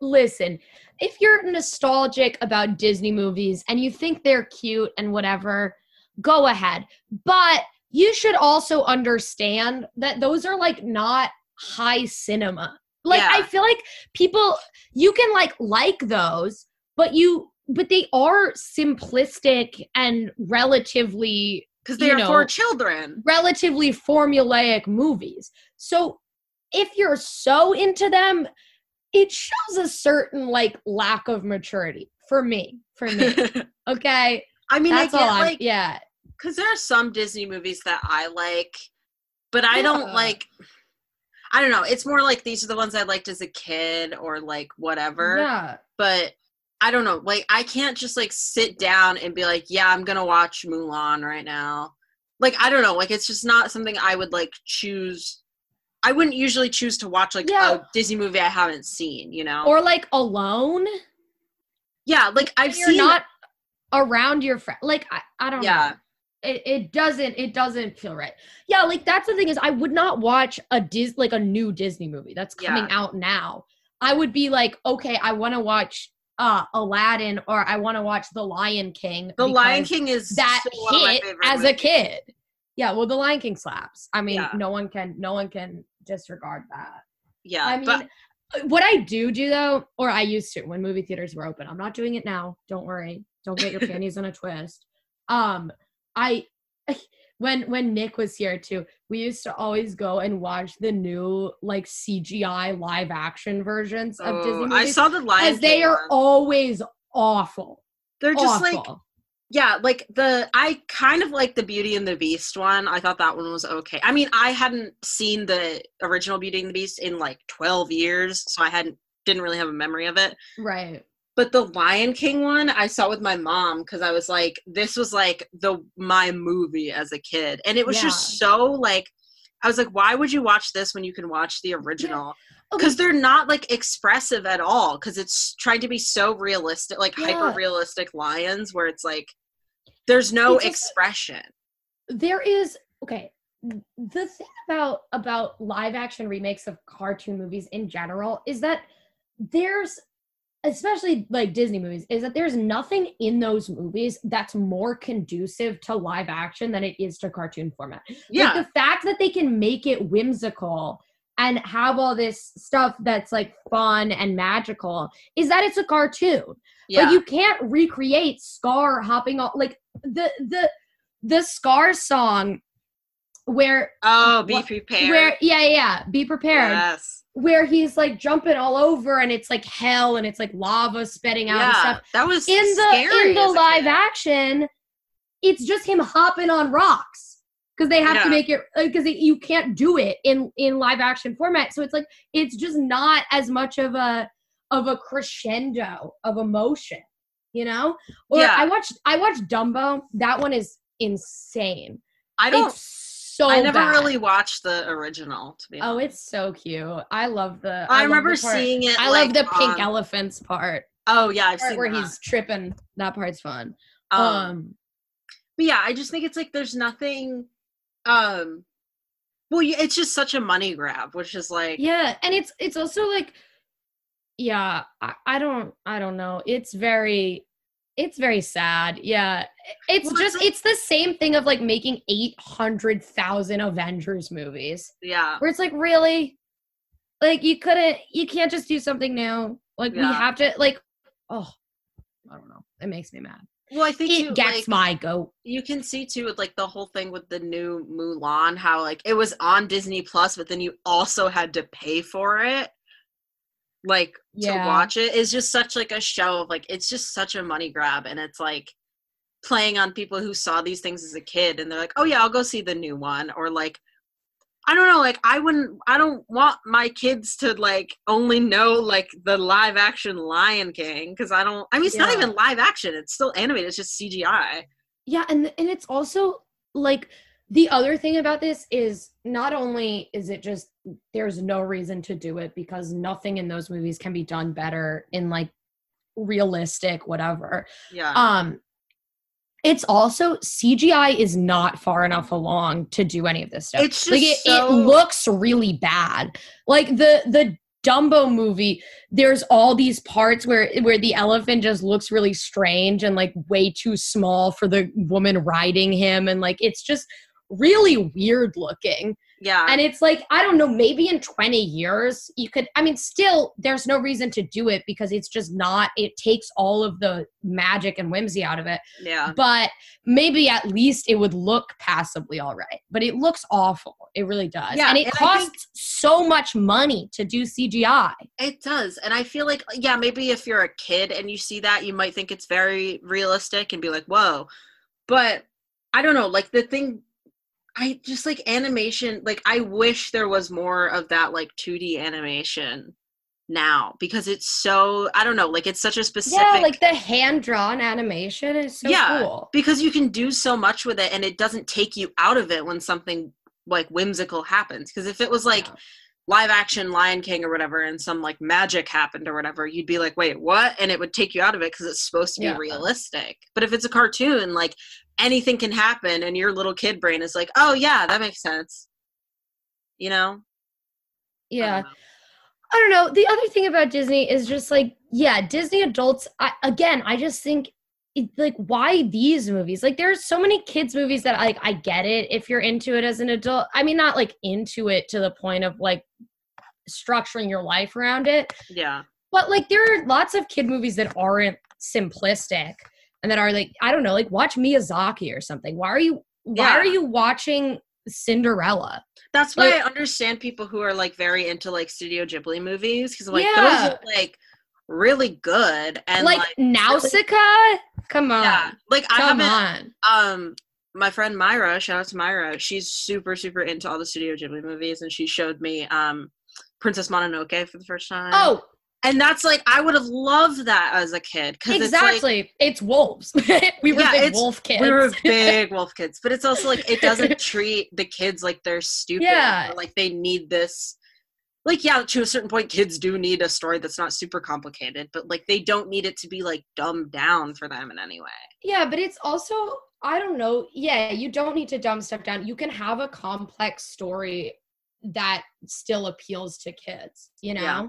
listen, if you're nostalgic about Disney movies and you think they're cute and whatever, go ahead. But you should also understand that those are like not high cinema. Like I feel like people you can like like those, but you but they are simplistic and relatively because they are know, for children. relatively formulaic movies. So if you're so into them, it shows a certain like lack of maturity for me. For me. Okay. I mean, That's I all get I'm like yeah. because there are some Disney movies that I like, but I don't like. I don't know. It's more like these are the ones I liked as a kid or like whatever. Yeah. But I don't know. Like I can't just like sit down and be like, yeah, I'm gonna watch Mulan right now. Like I don't know. Like it's just not something I would like choose. I wouldn't usually choose to watch like Yeah. a Disney movie I haven't seen. You know? Or like alone. yeah, like I've You're seen. not around your friend. Like I, I don't yeah, know. it, it doesn't it doesn't feel right yeah like that's the thing is i would not watch a dis like a new disney movie that's coming Yeah. out now i would be like okay i want to watch uh aladdin or i want to watch the lion king The Lion King is that still one of my hit as a kid yeah well the lion king slaps i mean Yeah. no one can no one can disregard that Yeah, I mean, but what I do do though, or I used to when movie theaters were open. I'm not doing it now. Don't worry. Don't get your panties in a twist. Um, I when when Nick was here too, we used to always go and watch the new like CGI live action versions of oh, Disney oh, movies. I saw the live as they are one. always awful. They're just like yeah, like the I kind of like the Beauty and the Beast one. I thought that one was okay. I mean, I hadn't seen the original Beauty and the Beast in like 12 years, so I hadn't didn't really have a memory of it. right. But the Lion King one I saw with my mom cuz I was like this was like the my movie as a kid. And it was just so like I was like why would you watch this when you can watch the original? Okay. Oh, cuz they're not like expressive at all cuz it's trying to be so realistic like Yeah. hyper realistic lions where it's like there's no It's just- expression. there is okay the thing about about live action remakes of cartoon movies in general is that there's especially like disney movies is that there's nothing in those movies that's more conducive to live action than it is to cartoon format Yeah. like the fact that they can make it whimsical and have all this stuff that's like fun and magical is that it's a cartoon yeah. like you can't recreate Scar hopping off like the the the Scar song where oh, be prepared. where yeah yeah, be prepared Yes. where he's like jumping all over and it's like hell and it's like lava spitting out and Yeah. stuff That was in the scary in the live action it's just him hopping on rocks because they have Yeah. to make it uh, because you can't do it in in live action format so it's like it's just not as much of a of a crescendo of emotion you know or Yeah. i watched i watched dumbo that one is insane I don't it's so I never bad. really watched the original to be honest. oh honest. it's so cute i love the I, love remember the seeing it i like, love the pink on- elephants part, Oh yeah, I've seen where that. he's tripping that part's fun um, um but yeah, I just think it's like there's nothing um well, it's just such a money grab, which is like yeah and it's it's also like yeah I, I don't i don't know it's very it's very sad. Yeah. It's Well, just it's the same thing of like making 800000 avengers movies. Yeah. where it's like really? Like you couldn't you can't just do something new. Like we have to like oh i don't know. It makes me mad. Well, I think it you, gets like, my goat. you can see too with like the whole thing with the new Mulan how like it was on Disney Plus, but then you also had to pay for it. Like Yeah. to watch it is just such like a show of like it's just such a money grab and it's like playing on people who saw these things as a kid and they're like, Oh yeah, I'll go see the new one or like I don't know, like I wouldn't I don't want my kids to like only know like the live action Lion King because I don't I mean it's not even live action, it's still animated, it's just CGI. Yeah, and and it's also like the other thing about this is not only is it just there's no reason to do it because nothing in those movies can be done better in like realistic whatever. Yeah. Um it's also CGI is not far enough along to do any of this stuff. It's just it, it so- looks really bad. Like the the Dumbo movie, there's all these parts where where the elephant just looks really strange and like way too small for the woman riding him and like it's just really weird looking. Yeah. And it's like I don't know, maybe in 20 years you could I mean still there's no reason to do it because it's just not it takes all of the magic and whimsy out of it. yeah. But maybe at least it would look passably all right. But it looks awful. It really does. Yeah, and it and costs think- so much money to do CGI. It does. And I feel like, yeah, maybe if you're a kid and you see that, you might think it's very realistic and be like, whoa. But I don't know, like the thing, I just like animation, like I wish there was more of that like 2D animation now because it's so, I don't know, like it's such a specific. Yeah, like the hand drawn animation is so Yeah, cool. because you can do so much with it and it doesn't take you out of it when something like whimsical happens. Because if it was like, Yeah. live action Lion King or whatever, and some like magic happened or whatever, you'd be like, wait, what? And it would take you out of it because it's supposed to be Yeah. realistic. But if it's a cartoon, like anything can happen and your little kid brain is like oh yeah that makes sense you know yeah. I don't know. I don't know. The other thing about Disney is just like, yeah, Disney adults. I, again, I just think, it, like, why these movies? Like, there are so many kids' movies that like I get it if you're into it as an adult. I mean, not like into it to the point of like structuring your life around it, yeah but like there are lots of kid movies that aren't simplistic and that are like I don't know, like watch Miyazaki or something. Why are you? Why Yeah. are you watching Cinderella? that's why Like- i understand people who are like very into like studio ghibli movies because like Yeah. those are like really good and like, like, Nausicaa? Come on. yeah like i Come haven't on. um my friend Myra, shout out to Myra, she's super, super into all the Studio Ghibli movies, and she showed me um Princess Mononoke for the first time. Oh, and that's like I would have loved that as a kid because exactly. It's, wolves. we were Yeah, big wolf kids. we were big wolf kids, but it's also like it doesn't treat the kids like they're stupid. Yeah. like they need this. Like yeah, to a certain point, kids do need a story that's not super complicated, but like they don't need it to be like dumbed down for them in any way. yeah, but it's also I don't know. Yeah, you don't need to dumb stuff down. You can have a complex story that still appeals to kids, you know? Yeah.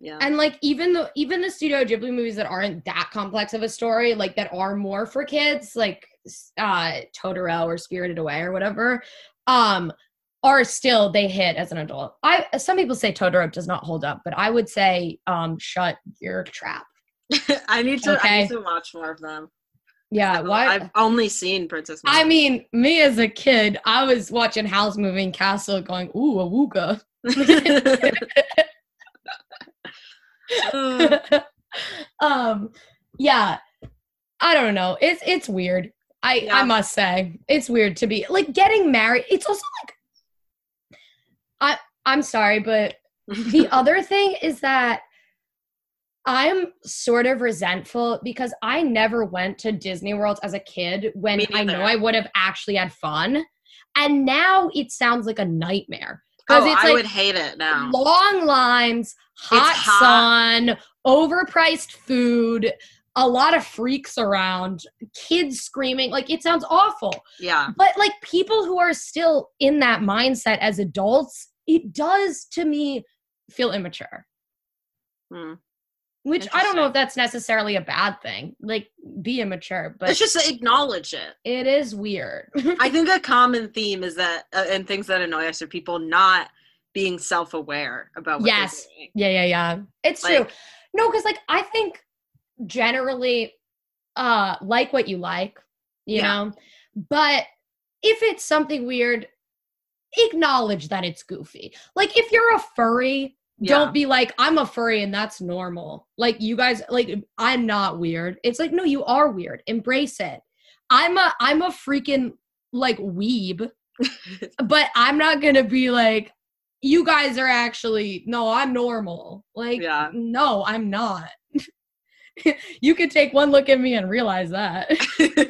Yeah, And like even the even the Studio Ghibli movies that aren't that complex of a story, like that are more for kids, like uh Totoro or Spirited Away or whatever, um, are still they hit as an adult. I some people say Totoro does not hold up, but I would say um Shut Your Trap. I need to. I Okay. need to watch more of them. Yeah, why I've only seen Princess. I mean, me as a kid, I was watching Howl's Moving Castle going, ooh, a wooga. Uh, um yeah. I don't know. It's it's weird. I Yeah. i must say it's weird to be like getting married it's also like i i'm sorry but the other thing is that i'm sort of resentful because i never went to disney world as a kid when i know i would have actually had fun. And now it sounds like a nightmare because oh, it's I like would hate it now. long lines, hot, hot. sun, overpriced food, a lot of freaks around, kids screaming. Like it sounds awful. Yeah, But like people who are still in that mindset as adults, it does to me feel immature. Hmm. Which I don't know if that's necessarily a bad thing. Like be immature, but it's just to acknowledge it. it is weird. I think a common theme is that, uh, and things that annoy us are people not being self-aware about what Yes. doing. Yeah, yeah, yeah. It's true. No, because like I think generally uh like what you like, you Yeah. know. But if it's something weird, acknowledge that it's goofy. Like if you're a furry, Yeah. don't be like, I'm a furry and that's normal. Like you guys like I'm not weird. It's like, no, you are weird. Embrace it. I'm a I'm a freaking like weeb, but I'm not gonna be like, you guys are actually no, I'm normal. Like, Yeah. no, I'm not. you could take one look at me and realize that.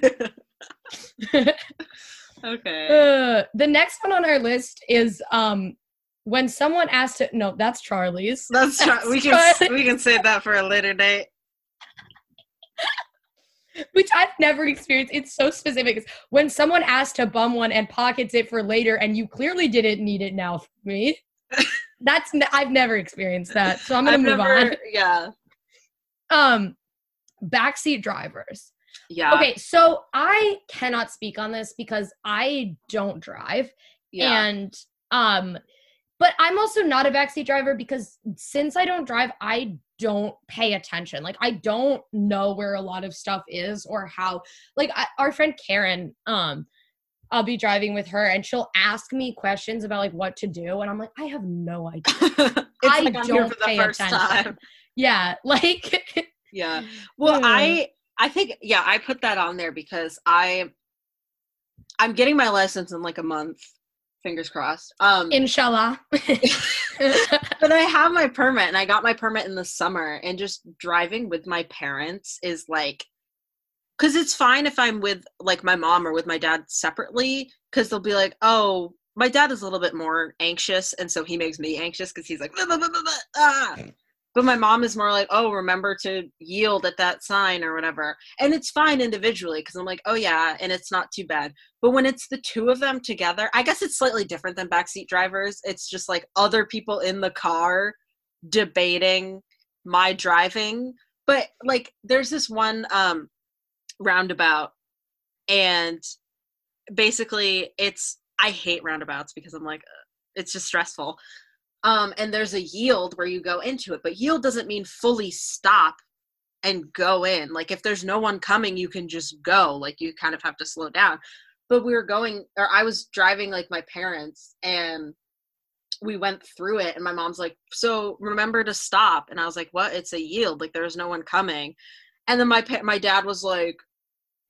okay. Uh, the next one on our list is um when someone asked to no, that's Charlie's. That's try- we can Charlie. we can save that for a later date. Which I've never experienced. It's so specific. It's when someone asks to bum one and pockets it for later, and you clearly didn't need it now for me. That's n- I've never experienced that, so I'm gonna I've move never, yeah. Um, backseat drivers. yeah, Okay, so I cannot speak on this because I don't drive, yeah. and um, but I'm also not a backseat driver because since I don't drive, I don't pay attention. Like I don't know where a lot of stuff is or how. Like I, our friend Karen, um, I'll be driving with her and she'll ask me questions about like what to do, and I'm like, I have no idea. it's I like don't for the pay first attention. time. yeah, like Yeah. Well. I I think yeah, I put that on there because I I'm getting my license in like a month. Fingers crossed. Um inshallah. but I have my permit and I got my permit in the summer and just driving with my parents is like cuz it's fine if I'm with like my mom or with my dad separately cuz they'll be like, "Oh, my dad is a little bit more anxious and so he makes me anxious cuz he's like "Blah, blah, blah, blah, blah, ah." But my mom is more like, oh, remember to yield at that sign or whatever. And it's fine individually because I'm like, oh, yeah, and it's not too bad. But when it's the two of them together, I guess it's slightly different than backseat drivers. It's just like other people in the car debating my driving. But like, there's this one um, roundabout, and basically, it's I hate roundabouts because I'm like, it's just stressful um, and there's a yield where you go into it, but yield doesn't mean fully stop and go in. Like if there's no one coming, you can just go. Like you kind of have to slow down. But we were going, or I was driving like my parents, and we went through it. And my mom's like, "So remember to stop." And I was like, "What? It's a yield. Like there's no one coming." And then my my dad was like,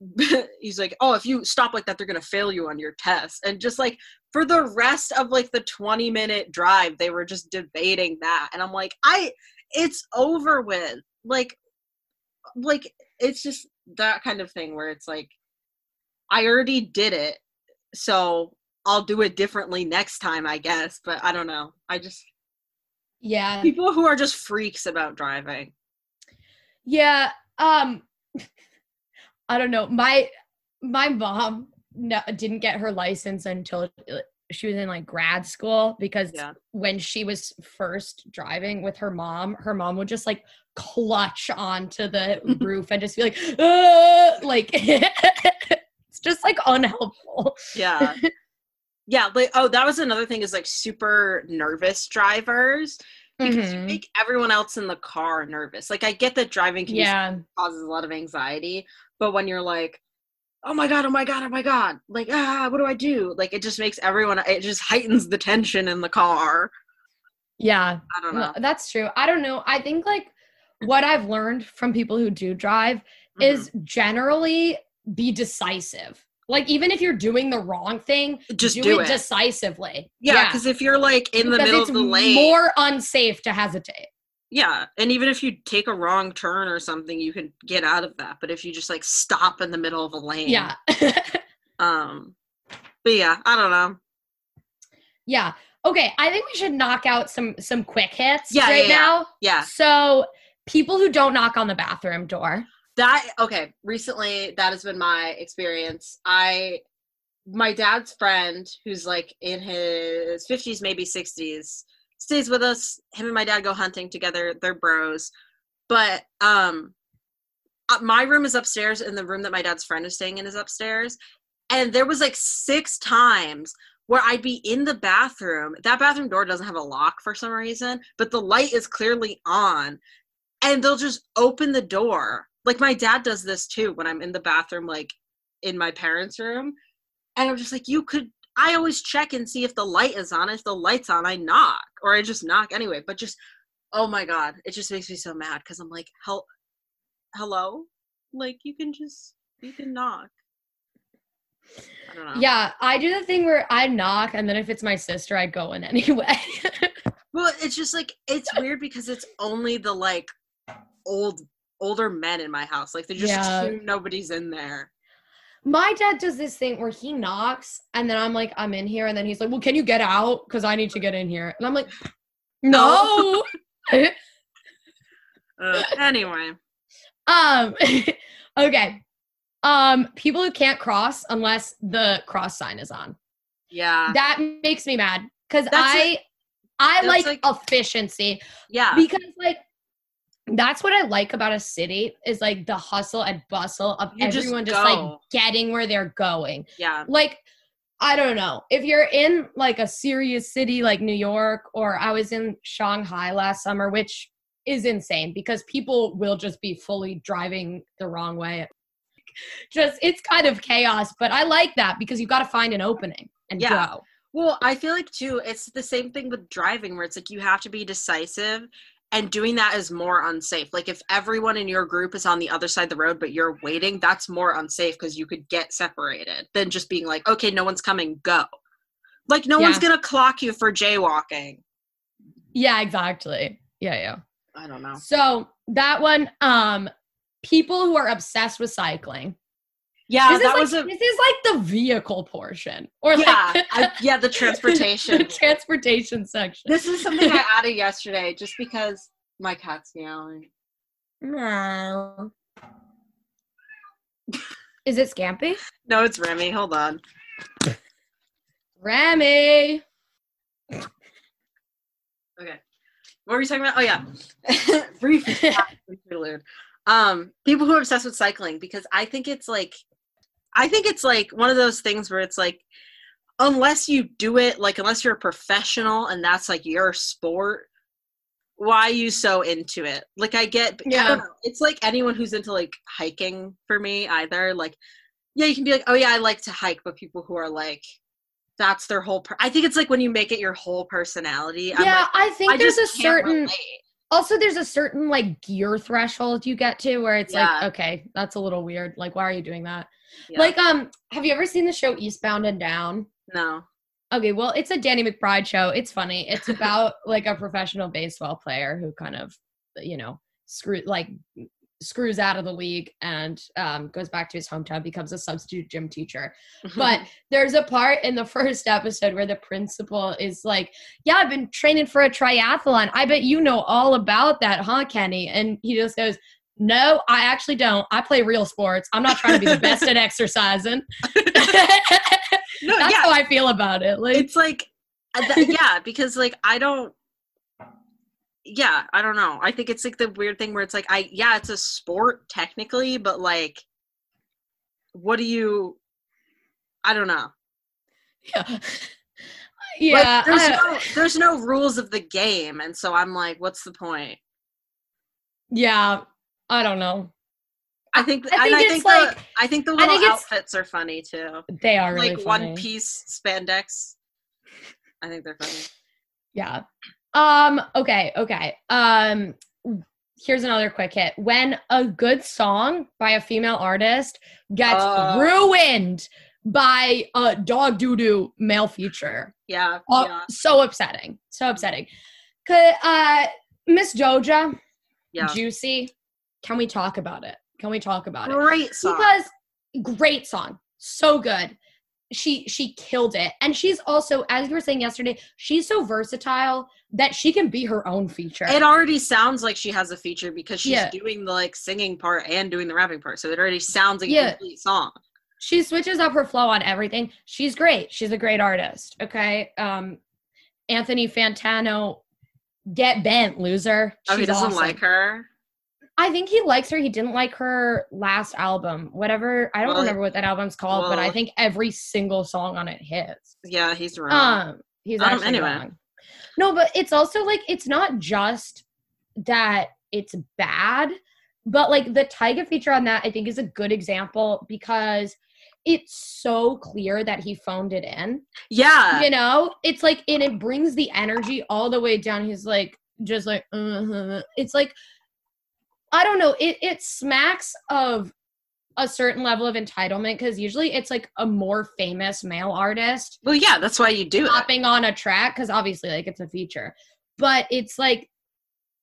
he's like, "Oh, if you stop like that, they're gonna fail you on your test." And just like for the rest of like the 20 minute drive they were just debating that. And i'm like i it's over with. Like like it's just that kind of thing where it's like i already did it so i'll do it differently next time i guess. But i don't know. I just yeah. People who are just freaks about driving. Yeah um i don't know my my mom no, didn't get her license until she was in like grad school because yeah. when she was first driving with her mom, her mom would just like clutch onto the roof and just be like, like it's just like unhelpful. Yeah. Yeah, like oh, that was another thing is like super nervous drivers because mm-hmm. you make everyone else in the car nervous. Like I get that driving can yeah. causes a lot of anxiety, but when you're like, oh my god, oh my god, oh my god, like ah, what do I do? Like it just makes everyone. It just heightens the tension in the car. Yeah, I don't know. That's true. I don't know. I think like what I've learned from people who do drive mm-hmm. is generally be decisive. Like even if you're doing the wrong thing, just do, do it, decisively. Yeah, because if you're like in the middle of the lane, more unsafe to hesitate. Yeah, and even if you take a wrong turn or something, you can get out of that. But if you just like stop in the middle of a lane, yeah. um, but yeah, I don't know. Yeah. Okay, I think we should knock out some some quick hits yeah, right yeah, now. Yeah. So people who don't knock on the bathroom door. That okay. Recently, that has been my experience. I, my dad's friend, who's like in his fifties, maybe sixties stays with us. Him and my dad go hunting together. They're bros. But um uh, my room is upstairs and the room that my dad's friend is staying in is upstairs. And there was like six times where I'd be in the bathroom. That bathroom door doesn't have a lock for some reason, but the light is clearly on. And they'll just open the door. Like my dad does this too when I'm in the bathroom, like in my parents' room. And I'm just like, you could I always check and see if the light is on. If the light's on, I knock or I just knock anyway. But just, oh my God, it just makes me so mad because I'm like, hell, hello? Like, you can just, you can knock. I yeah, I do the thing where I knock and then if it's my sister, I go in anyway. well, it's just like, it's weird because it's only the like old, older men in my house. Like, they just yeah. assume nobody's in there my dad does this thing where he knocks and then I'm like, I'm in here. And then he's like, Well, can you get out? Because I need to get in here. And I'm like, No. uh, anyway. Um okay. Um, people who can't cross unless the cross sign is on. Yeah. That makes me mad. Cause I I like, like efficiency. Yeah. Because like that's what I like about a city is like the hustle and bustle of you everyone just, just like getting where they're going. Yeah. Like I don't know. If you're in like a serious city like New York or I was in Shanghai last summer which is insane because people will just be fully driving the wrong way. Just it's kind of chaos, but I like that because you've got to find an opening and yeah. go. Well, I feel like too, it's the same thing with driving where it's like you have to be decisive and doing that is more unsafe. Like if everyone in your group is on the other side of the road but you're waiting that's more unsafe because you could get separated than just being like okay no one's coming go. Like no yeah. one's gonna clock you for jaywalking. Yeah exactly. Yeah yeah. I don't know. So that one um people who are obsessed with cycling yeah, this that is was a. This is like the vehicle portion, or yeah, like I, yeah, the transportation, the transportation section. This is something I added yesterday, just because My cat's meowing. Meow. Is it Scampy? No, it's Remy. Hold on. Remy. Okay. What were we talking about? Oh yeah. Brief interlude. Um, people who are obsessed with cycling because I think it's like I think it's like one of those things where it's like unless you do it like unless you're a professional and that's like your sport, why are you so into it? Like I get yeah. I don't know. It's like anyone who's into like hiking for me either. Like yeah, you can be like, oh yeah, I like to hike, but people who are like that's their whole per- i think it's like when you make it your whole personality yeah like, i think I there's a certain relate. Also there's a certain like gear threshold you get to where it's yeah. like okay that's a little weird. Like why are you doing that? Yeah. like um have you ever seen the show eastbound and down? No. Okay well it's a danny mcbride show. It's funny. It's about like a professional baseball player who kind of you know screw like screws out of the league and um, goes back to his hometown, becomes a substitute gym teacher. but there's a part in the first episode where the principal is like, Yeah, I've been training for a triathlon. I bet you know all about that, huh, Kenny? And he just goes, no, I actually don't. I play real sports. I'm not trying to be the best at exercising. no, That's yeah. how I feel about it. Like, it's like, uh, yeah, because like I don't yeah, I don't know. I think it's like the weird thing where it's like I yeah, it's a sport technically, but like what do you I don't know. Yeah. Yeah. Like, there's no there's no rules of the game and so I'm like what's the point? Yeah. I don't know. I think I think, I think like, the I think the little think outfits are funny too. They are really like really one piece spandex. I think they're funny. Yeah. Um, okay, okay. Um here's another quick hit. When a good song by a female artist gets uh, ruined by a dog doo doo male feature. Yeah, uh, yeah. So upsetting. So upsetting. Uh Miss Doja, yeah. Juicy. Can we talk about it? Can we talk about great it? Great song. Because great song. So good she she killed it. And she's also as you were saying yesterday she's so versatile that she can be her own feature. It already sounds like she has a feature because she's yeah. doing the like singing part and doing the rapping part. So it already sounds like yeah. a complete song. She switches up her flow on everything. She's great. She's a great artist. Okay. Um anthony fantano get bent loser. She's oh he doesn't awesome. like her I think he likes her. He didn't like her last album, whatever. I don't well, remember what that album's called, well, but I think every single song on it hits. Yeah, he's wrong. Um, he's um, anyway. Wrong. No, but it's also like it's not just that it's bad, but like the Tyga feature on that, I think is a good example because it's so clear that he phoned it in. Yeah, you know, it's like and it brings the energy all the way down. He's like, just like, uh-huh. it's like I don't know. It it smacks of a certain level of entitlement because usually it's like a more famous male artist. Well, yeah, that's why you do hopping on a track because obviously like it's a feature, but it's like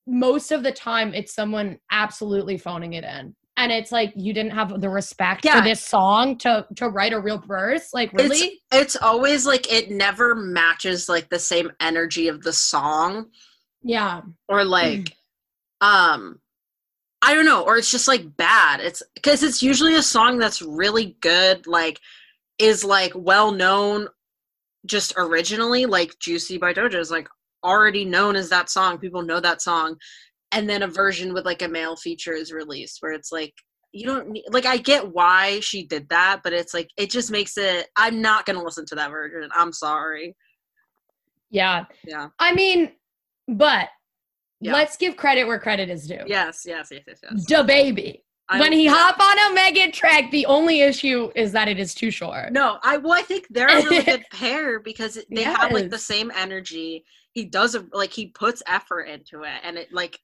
most of the time it's someone absolutely phoning it in. And it's like you didn't have the respect yeah. for this song to to write a real verse. Like really, it's, it's always like it never matches like the same energy of the song. Yeah, or like, mm. um, I don't know, or it's just like bad. It's because it's usually a song that's really good, like is like well known just originally, like Juicy by Doja is like already known as that song. People know that song. And then a version with like a male feature is released where it's like you don't need like I get why she did that, but it's like it just makes it I'm not gonna listen to that version. I'm sorry. Yeah. Yeah. I mean, but yeah. Let's give credit where credit is due. Yes, yes, yes, yes, yes. DaBaby. I when he hop on a Megan track, the only issue is that it is too short. No, I well, I think they're a really good pair because they yes. have like the same energy. He does a, like he puts effort into it, and it like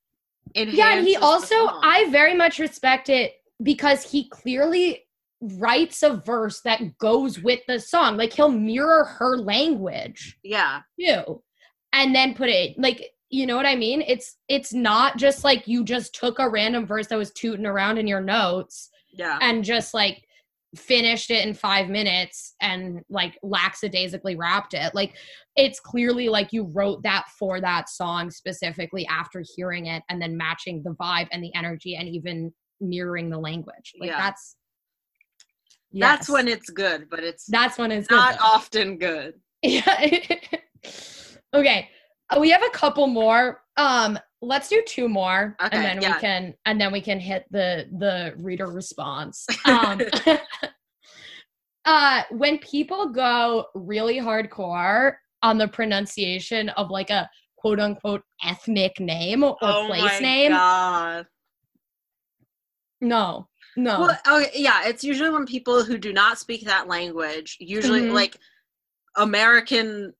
yeah. And he also, I very much respect it because he clearly writes a verse that goes with the song. Like he'll mirror her language. Yeah. Too. And then put it like you know what I mean? It's it's not just like you just took a random verse that was tooting around in your notes. Yeah. And just like finished it in five minutes and like lackadaisically wrapped it. Like it's clearly like you wrote that for that song specifically after hearing it and then matching the vibe and the energy and even mirroring the language. Like Yeah. that's That's when it's good, but it's that's when it's not though. often good. Yeah. okay. Uh, We have a couple more. Um, let's do two more, Okay, and then yeah. we can and then we can hit the the reader response. Um, uh, when people go really hardcore on the pronunciation of like a quote unquote ethnic name or oh place my name, God. no, no. Well, oh yeah, it's usually when people who do not speak that language, usually Mhm. like American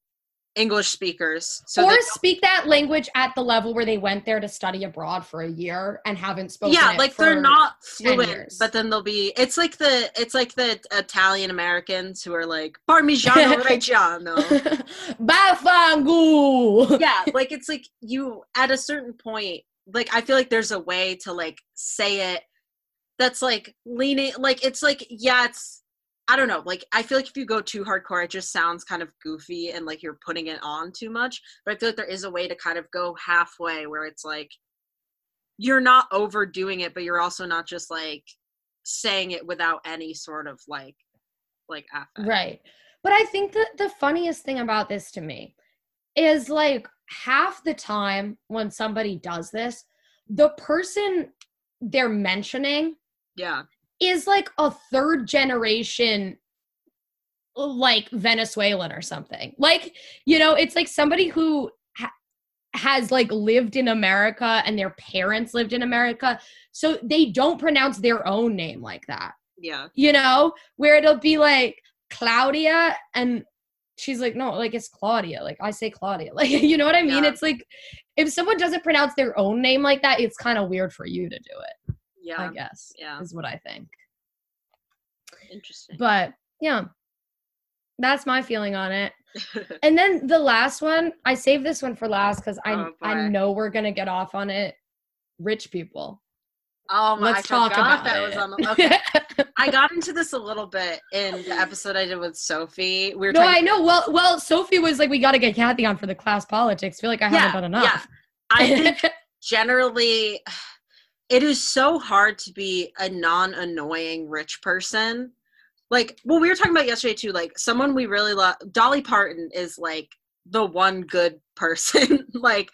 English speakers, so or speak that language at the level where they went there to study abroad for a year and haven't spoken. yeah, it like they're not fluent, years. but then they'll be. It's like the it's like the Italian Americans who are like Parmigiano Reggiano. Bafangu. yeah, like it's like you at a certain point, like I feel like there's a way to like say it that's like leaning like it's like yeah, it's I don't know, like I feel like if you go too hardcore, it just sounds kind of goofy and like you're putting it on too much. But I feel like there is a way to kind of go halfway where it's like you're not overdoing it, but you're also not just like saying it without any sort of like like affect. Right. But I think that the funniest thing about this to me is like half the time when somebody does this, the person they're mentioning Yeah. Is like a third generation like Venezuelan or something. Like, you know, it's like somebody who ha- has like lived in America and their parents lived in America. So they don't pronounce their own name like that. Yeah. You know, where it'll be like Claudia and she's like, no, like it's Claudia. Like I say Claudia. Like, you know what I mean? Yeah. It's like if someone doesn't pronounce their own name like that, it's kind of weird for you to do it, Yeah. I guess. Yeah. Is what I think. Interesting. But yeah, that's my feeling on it. And then the last one, I saved this one for last because I Oh, I know we're gonna get off on it. Rich people. Oh my! Let's I talk about that it. was on the. Okay, I got into this a little bit in the episode I did with Sophie. We were no. I know. Well, well, Sophie was like, "We got to get Cathy on for the class politics." feel like I haven't done enough. Yeah, I think generally, it is so hard to be a non-annoying rich person. Like, well, we were talking about yesterday too. Like, someone we really love, Dolly Parton, is like the one good person. like,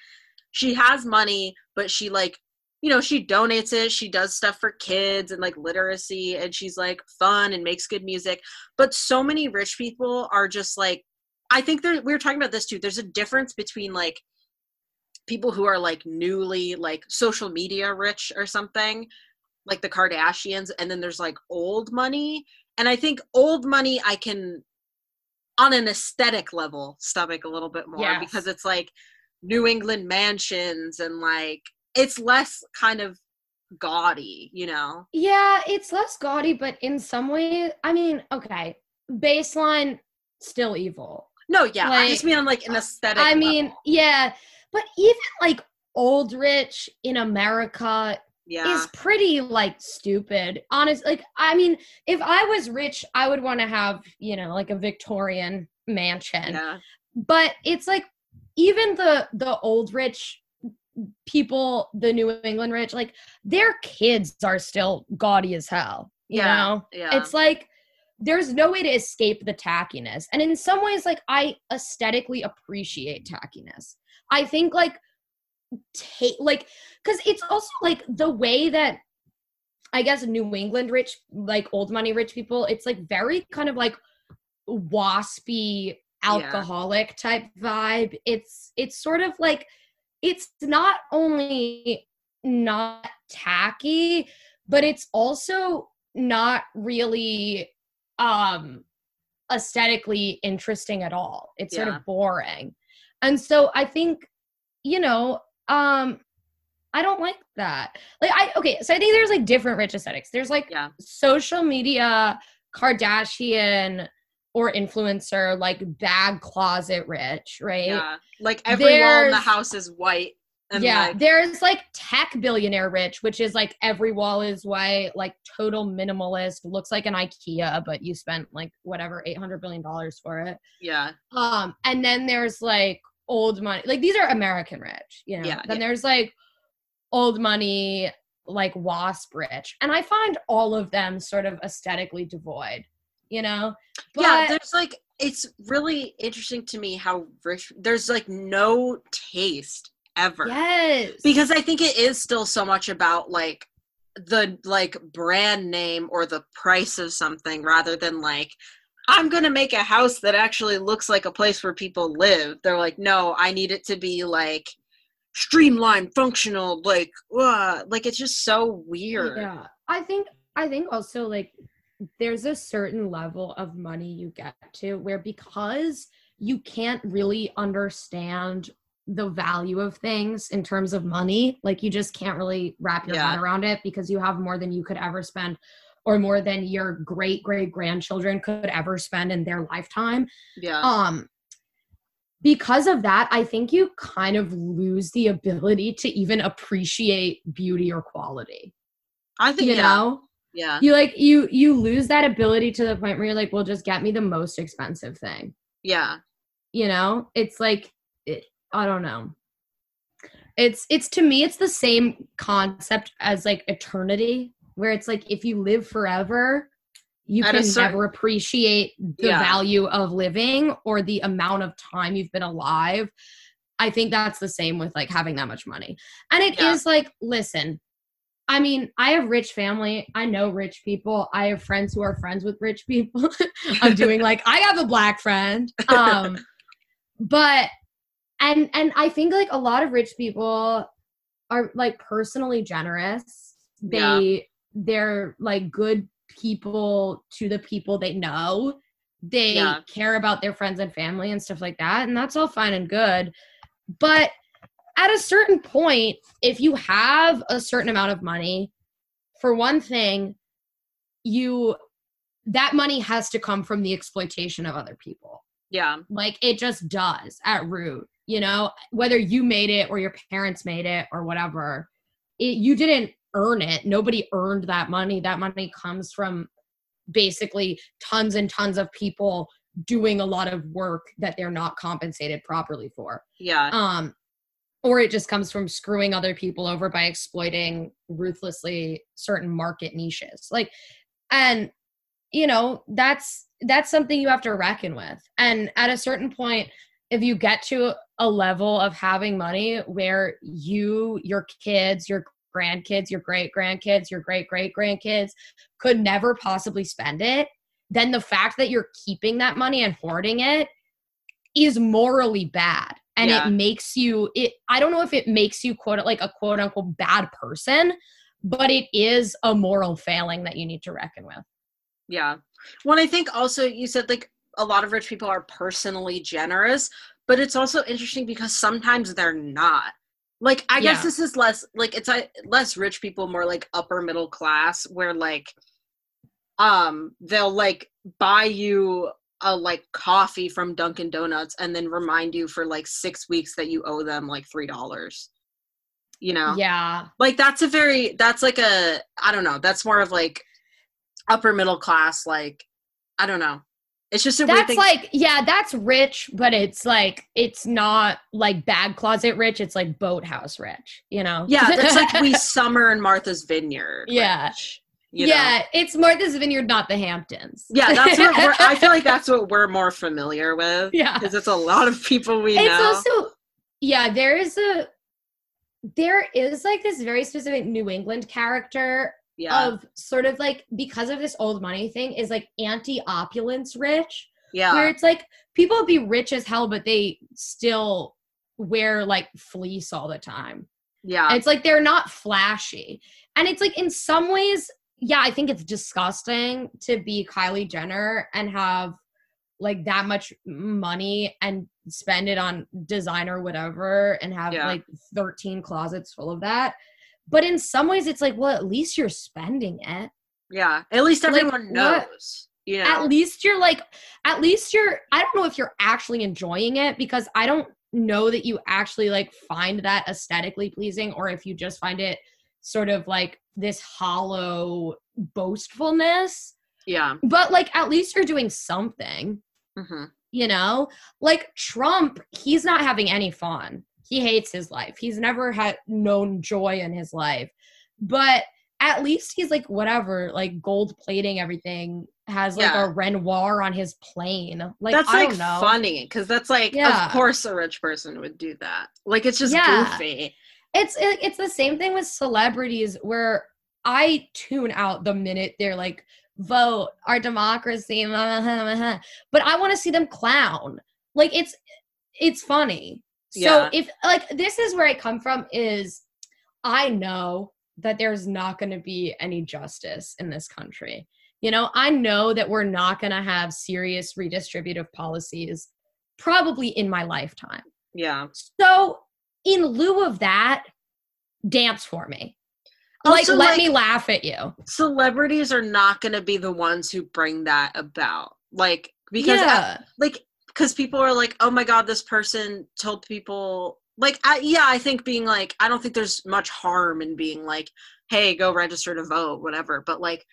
she has money, but she like you know she donates it she does stuff for kids and like literacy and she's like fun and makes good music but so many rich people are just like i think there we were talking about this too there's a difference between like people who are like newly like social media rich or something like the kardashians and then there's like old money and i think old money i can on an aesthetic level stomach a little bit more Yes. because it's like new england mansions and like it's less kind of gaudy you know yeah, it's less gaudy, but in some ways, I mean, okay, baseline still evil. no yeah i Like, just mean on like an aesthetic I mean, yeah, but even like old rich in America yeah is pretty like stupid. Honest, like I mean, if I was rich, I would want to have you know like a Victorian mansion. yeah But it's like even the the old rich people, the New England rich, like their kids are still gaudy as hell. You Yeah, know, yeah it's like there's no way to escape the tackiness. And in some ways, like I aesthetically appreciate tackiness. I think like take like because it's also like the way that I guess New England rich, like old money rich people, it's like very kind of like waspy alcoholic type vibe. It's it's sort of like it's not only not tacky, but it's also not really um aesthetically interesting at all. It's sort of boring. And so I think, you know, um I don't like that. Like I okay, so I think there's like different rich aesthetics. There's like Yeah. social media, Kardashian or influencer, like bag closet rich, right? yeah like every wall in the house is white And yeah, like, there's like tech billionaire rich, which is like every wall is white, like total minimalist, looks like an IKEA, but you spent like whatever eight hundred billion dollars for it. yeah, Um, and then there's like old money, like these are American rich, you know. Yeah, then yeah. there's like old money, like wasp rich, and I find all of them sort of aesthetically devoid, you know. But yeah. There's like it's really interesting to me how rich. There's like no taste ever. yes, because i think it is still so much about like the like brand name or the price of something rather than like i'm gonna make a house that actually looks like a place where people live they're like no i need it to be like streamlined functional like uh, like it's just so weird Yeah. I think I think also like there's a certain level of money you get to where because you can't really understand the value of things in terms of money, like you just can't really wrap your Yeah. head around it because you have more than you could ever spend or more than your great great grandchildren could ever spend in their lifetime. Yeah. Um because of that i think you kind of lose the ability to even appreciate beauty or quality. I think you yeah. know? Yeah. You like you you lose that ability to the point where you're like well just get me the most expensive thing. Yeah. You know? It's like it, i don't know. It's it's to me it's the same concept as like eternity where it's like if you live forever you At can certain- never appreciate the Yeah. value of living or the amount of time you've been alive. I think that's the same with like having that much money. And it is Yeah. like listen i mean i have rich family. I know rich people. I have friends who are friends with rich people. I'm doing like i have a black friend um but and and i think like a lot of rich people are like personally generous. They they're like good people to the people they know. They Yeah. care about their friends and family and stuff like that and that's all fine and good. But at a certain point if you have a certain amount of money for one thing you that money has to come from the exploitation of other people. Yeah. Like it just does at root you know? Whether you made it or your parents made it or whatever it, you didn't earn it. Nobody earned that money. That money comes from basically tons and tons of people doing a lot of work that they're not compensated properly for. Yeah. Um or it just comes from screwing other people over by exploiting ruthlessly certain market niches. Like and you know that's that's something you have to reckon with. And at a certain point if you get to a level of having money where you your kids your grandkids your great grandkids your great great grandkids could never possibly spend it then the fact that you're keeping that money and hoarding it is morally bad and Yeah. it makes you it i don't know if it makes you quote like a quote unquote bad person but it is a moral failing that you need to reckon with Yeah. Well, I think also you said like a lot of rich people are personally generous, but it's also interesting because sometimes they're not. Like I guess this is less like it's uh, less rich people, more like upper middle class, where like um they'll like buy you a like coffee from Dunkin' Donuts and then remind you for like six weeks that you owe them like three dollars. You know? yeah like that's a very that's like a i don't know that's more of like upper middle class like i don't know it's just a weird that's like yeah that's rich but it's like it's not like bag closet rich it's like boathouse rich you know? Yeah that's like we summer in martha's vineyard Yeah. rich, you know? yeah it's martha's vineyard not the hamptons. Yeah that's what we're i feel like that's what we're more familiar with yeah. because it's a lot of people we it's know. also yeah there is a there is like this very specific new england character yeah. of sort of like because of this old money thing is like anti-opulence rich yeah. where it's like people be rich as hell but they still wear like fleece all the time. Yeah. It's like they're not flashy. And it's like in some ways yeah i think it's disgusting to be kylie jenner and have like that much money and spend it on designer whatever and have Yeah. like 13 closets full of that but in some ways it's like well at least you're spending it yeah at least everyone what- knows you know at least you're like at least you're i don't know if you're actually enjoying it because i don't know that you actually like find that aesthetically pleasing or if you just find it sort of like this hollow boastfulness. Yeah. But like at least you're doing something, hmm you know? Like Trump, he's not having any fun. He hates his life. He's never had known joy in his life. But at least he's like whatever, like gold plating everything, has like Yeah. a Renoir on his plane. Like that's I like don't know. funny because that's like, Yeah. of course, a rich person would do that. Like, it's just Yeah. goofy. it's it, it's the same thing with celebrities where I tune out the minute they're like vote our democracy blah, blah, blah, blah." but I want to see them clown like it's it's funny so if like this is where I come from is I know that there's not going to be any justice in this country you know I know that we're not going to have serious redistributive policies probably in my lifetime Yeah. so, in lieu of that, dance for me. Like, Also, let like- me laugh at you. Celebrities are not going to be the ones who bring that about. Like, because, yeah, like, because people are like, oh my God, this person told people, like, I, yeah, I think being like, I don't think there's much harm in being like, hey, go register to vote, whatever. But, like,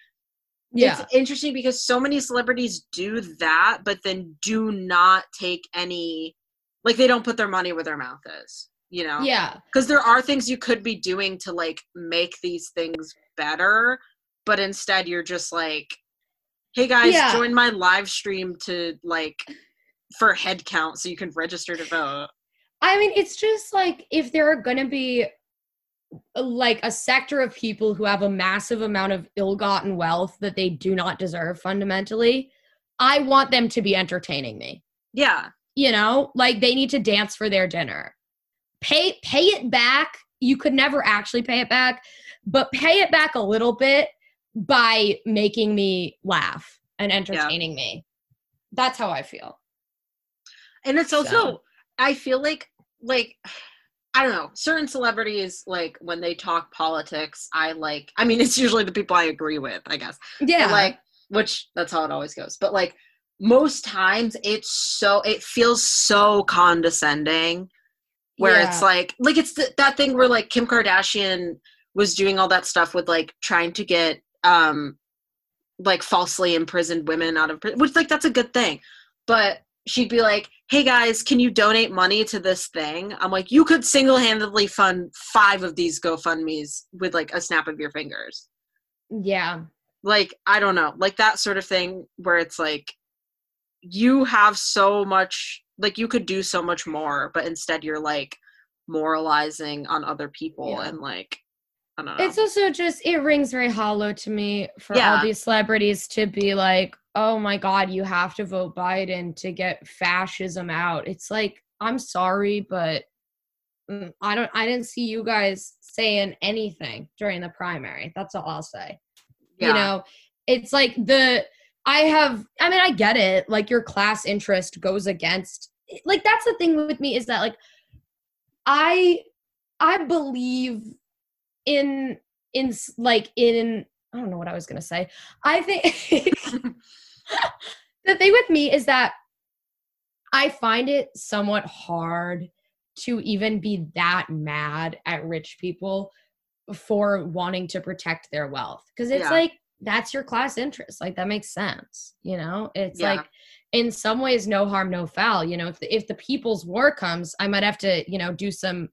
yeah, it's interesting because so many celebrities do that but then do not take any like they don't put their money where their mouth is you know yeah, because there are things you could be doing to like make these things better but instead you're just like hey guys Yeah. join my live stream to like for head count so you can register to vote? I mean, it's just like if there are going to be like a sector of people who have a massive amount of ill-gotten wealth that they do not deserve fundamentally, I want them to be entertaining me. yeah. You know? Like they need to dance for their dinner. Pay pay it back. You could never actually pay it back but pay it back a little bit by making me laugh and entertaining me. That's how i feel and it's also So. i feel like like i don't know certain celebrities like when they talk politics i like i mean it's usually the people i agree with i guess. Yeah. But, like which that's how it always goes. But like most times it's so it feels so condescending where it's like like it's th- that thing where like kim kardashian was doing all that stuff with like trying to get um like falsely imprisoned women out of prison which like that's a good thing. But she'd be like hey guys can you donate money to this thing? I'm like you could single-handedly fund five of these gofundme's with like a snap of your fingers. Yeah. Like i don't know like that sort of thing where it's like you have so much like you could do so much more but instead you're like moralizing on other people Yeah. and like i don't know it's also just it rings very hollow to me for Yeah. all these celebrities to be like oh my god you have to vote biden to get fascism out it's like i'm sorry but mm, i don't i didn't see you guys saying anything during the primary that's all i'll say yeah. you know it's like the i have i mean i get it like your class interest goes against like that's the thing with me is that like i i believe in in like in i don't know what i was gonna say i think the thing with me is that i find it somewhat hard to even be that mad at rich people for wanting to protect their wealth because it's Yeah. like that's your class interest like that makes sense you know it's Yeah. like in some ways no harm no foul you know if the, if the people's war comes i might have to you know do some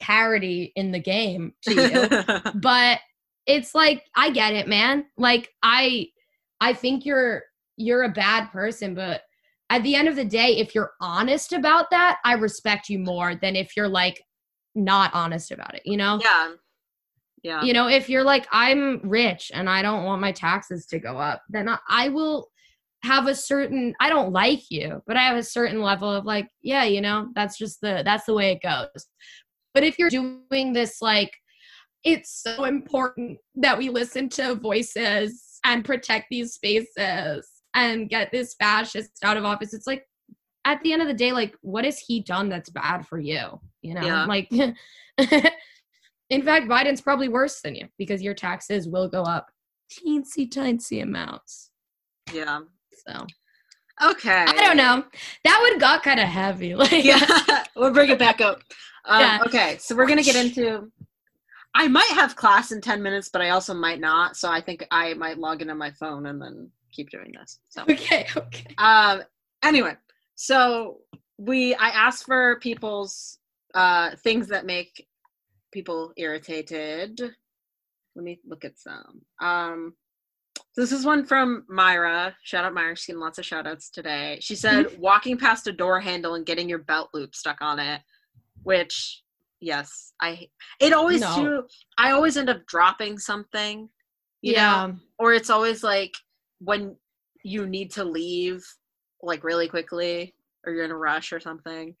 parody in the game to you. But it's like i get it man. Like i i think you're you're a bad person but at the end of the day if you're honest about that i respect you more than if you're like not honest about it you know? Yeah. Yeah. You know if you're like i'm rich and i don't want my taxes to go up then I, I will have a certain i don't like you but i have a certain level of like yeah you know that's just the that's the way it goes but if you're doing this like it's so important that we listen to voices and protect these spaces and get this fascist out of office. It's like at the end of the day like what has he done that's bad for you? You know? Yeah. like in fact biden's probably worse than you because your taxes will go up teensy tiny amounts. Yeah. So Okay. I don't know. That one got kind of heavy. Like, Yeah, we'll bring it back up. Um, Yeah. Okay, so we're gonna get into. I might have class in ten minutes, but I also might not. So I think I might log into my phone and then keep doing this. So, okay, okay. um, anyway, so we I asked for people's uh things that make people irritated. Let me look at some. Um, this is one from Myra. Shout out Myra. She's getting lots of shout outs today. She said, walking past a door handle and getting your belt loop stuck on it, which, yes, I, it always No. do. I always end up dropping something, you yeah. know, or it's always like when you need to leave, like really quickly, or you're in a rush or something.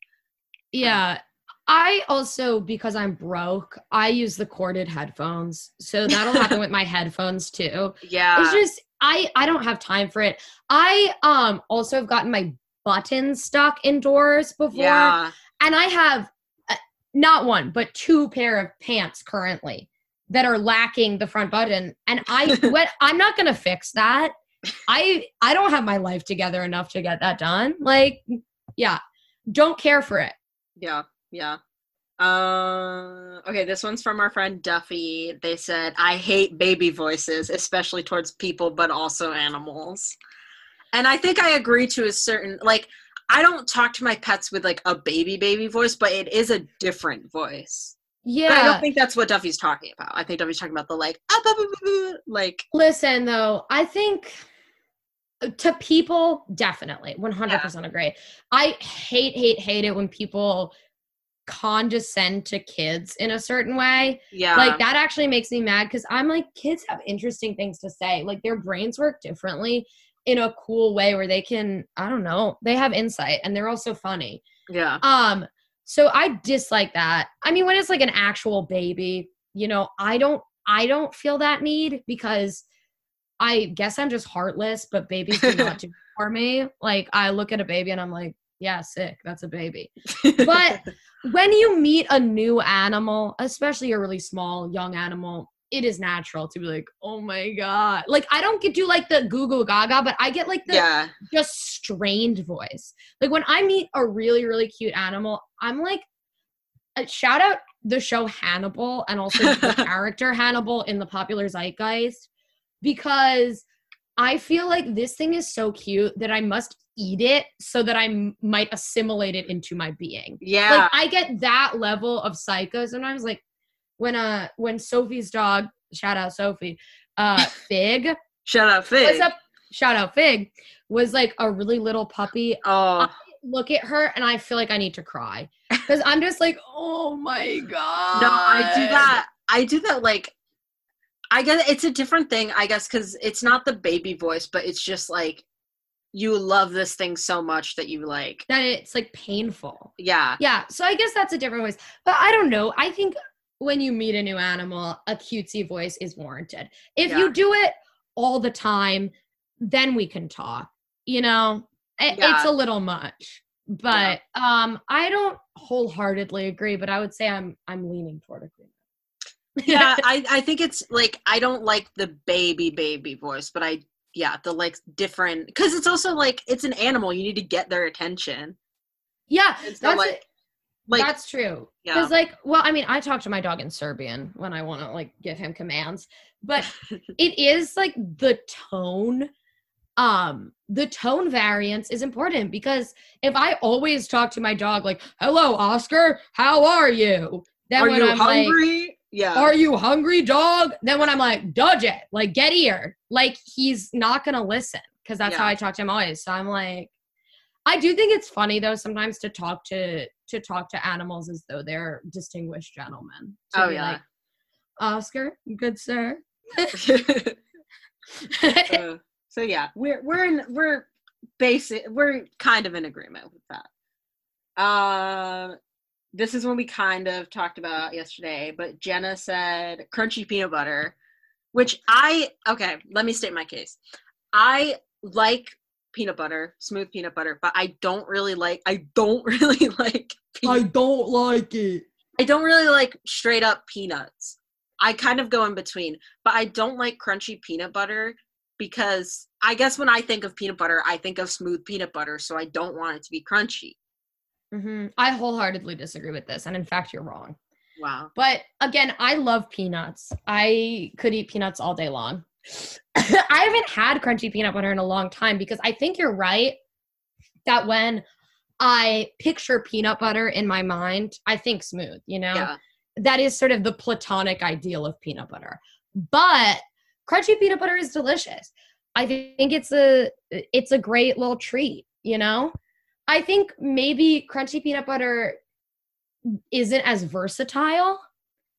Yeah. I also, because I'm broke, I use the corded headphones. So that'll happen with my headphones too. Yeah. It's just I I don't have time for it. I um also have gotten my buttons stuck indoors before. yeah. And I have uh, not one, but two pair of pants currently that are lacking the front button. And I what I'm not gonna fix that. I I don't have my life together enough to get that done. Like, yeah. Don't care for it. Yeah, yeah. Uh, okay, this one's from our friend Duffy. They said, I hate baby voices, especially towards people, but also animals. And I think I agree to a certain, like, I don't talk to my pets with like a baby baby voice, but it is a different voice. But I don't think that's what Duffy's talking about. I think Duffy's talking about the like, ah, blah, blah, blah, like, Listen, though, I think uh, to people, definitely 100% agree. I hate, hate, hate it when people condescend to kids in a certain way. yeah, Like, that actually makes me mad because I'm like, kids have interesting things to say. Like, their brains work differently in a cool way where they can, I don't know, they have insight and they're also funny. yeah, Um, so I dislike that. I mean, when it's like an actual baby, you know, I don't I don't feel that need because I guess I'm just heartless, but babies do not do for me. Like I look at a baby and I'm like, yeah, sick, that's a baby. But when you meet a new animal, especially a really small young animal, it is natural to be like, oh my god. Like I don't get do like the goo goo gaga, but I get like the yeah, just strained voice. Like when I meet a really, really cute animal, I'm like, uh, shout out the show Hannibal and also the character Hannibal in the popular zeitgeist because I feel like this thing is so cute that I must eat it so that I m- might assimilate it into my being. yeah, Like I get that level of psycho sometimes. Like when uh when Sophie's dog, shout out Sophie, uh Fig shout out Fig. What's up? Shout out Fig was like a really little puppy. Oh, Look at her and I feel like I need to cry because I'm just like, oh my god. No, I do that. I do that like I guess it's a different thing, I guess, because it's not the baby voice, but it's just like you love this thing so much that you like That it's like painful. yeah. Yeah. So I guess that's a different voice. But I don't know. I think when you meet a new animal, a cutesy voice is warranted. If Yeah. you do it all the time, then we can talk. You know, I- Yeah. it's a little much. But um, I don't wholeheartedly agree. But I would say I'm I'm leaning toward agreement. Yeah, I, I think it's like I don't like the baby baby voice, but I yeah, the like different because it's also like it's an animal, you need to get their attention. yeah, so that's like it. like that's true. yeah. Because like, well, I mean, I talk to my dog in Serbian when I want to like give him commands, but it is like the tone. Um, the tone variance is important because if I always talk to my dog like, "Hello, Oscar, how are you?" Then Are when you I'm like, hungry? Yeah. are you hungry, dog? Then when I'm like, dodge it, like get here, like he's not gonna listen because that's how I talk to him always. So I'm like, I do think it's funny though sometimes to talk to to talk to animals as though they're distinguished gentlemen. To Oh, be yeah. like, Oscar, good sir. Uh, so yeah, we're we're in we're basic we're kind of in agreement with that. Um this is one we kind of talked about yesterday, but Jenna said crunchy peanut butter, which I okay, let me state my case. I like peanut butter, smooth peanut butter, but I don't really like I don't really like peanut don't like it. I don't really like straight up peanuts. I kind of go in between, but I don't like crunchy peanut butter because I guess when I think of peanut butter, I think of smooth peanut butter, so I don't want it to be crunchy. Hmm I wholeheartedly disagree with this, and in fact, you're wrong. Wow. But again, I love peanuts. I could eat peanuts all day long. I haven't had crunchy peanut butter in a long time because I think you're right that when I picture peanut butter in my mind, I think smooth, you know? Yeah. That is sort of the platonic ideal of peanut butter. But crunchy peanut butter is delicious. I think it's a it's a great little treat, you know? I think maybe crunchy peanut butter isn't as versatile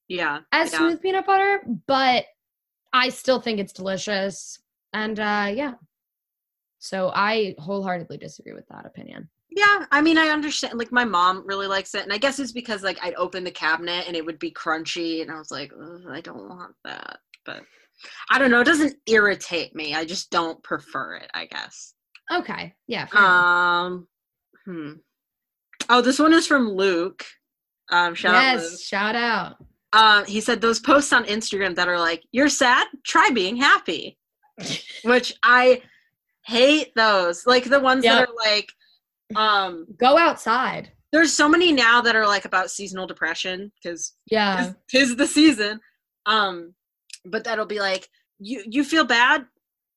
Yeah. as yeah. smooth peanut butter, but I still think it's delicious. And uh yeah. So I wholeheartedly disagree with that opinion. Yeah, I mean, I understand. Like, my mom really likes it, and I guess it's because like I'd open the cabinet and it would be crunchy, and I was like, I don't want that. But I don't know. It doesn't irritate me. I just don't prefer it. I guess. Okay. Yeah. Um. Hmm. Oh, this one is from Luke. Um. Shout out Luke. yes, shout out. Um. He said those posts on Instagram that are like, "You're sad. Try being happy," which I hate. Those like the ones Yep. that are like, um. Go outside. there's so many now that are like about seasonal depression because Yeah. tis the season um but that'll be like you you feel bad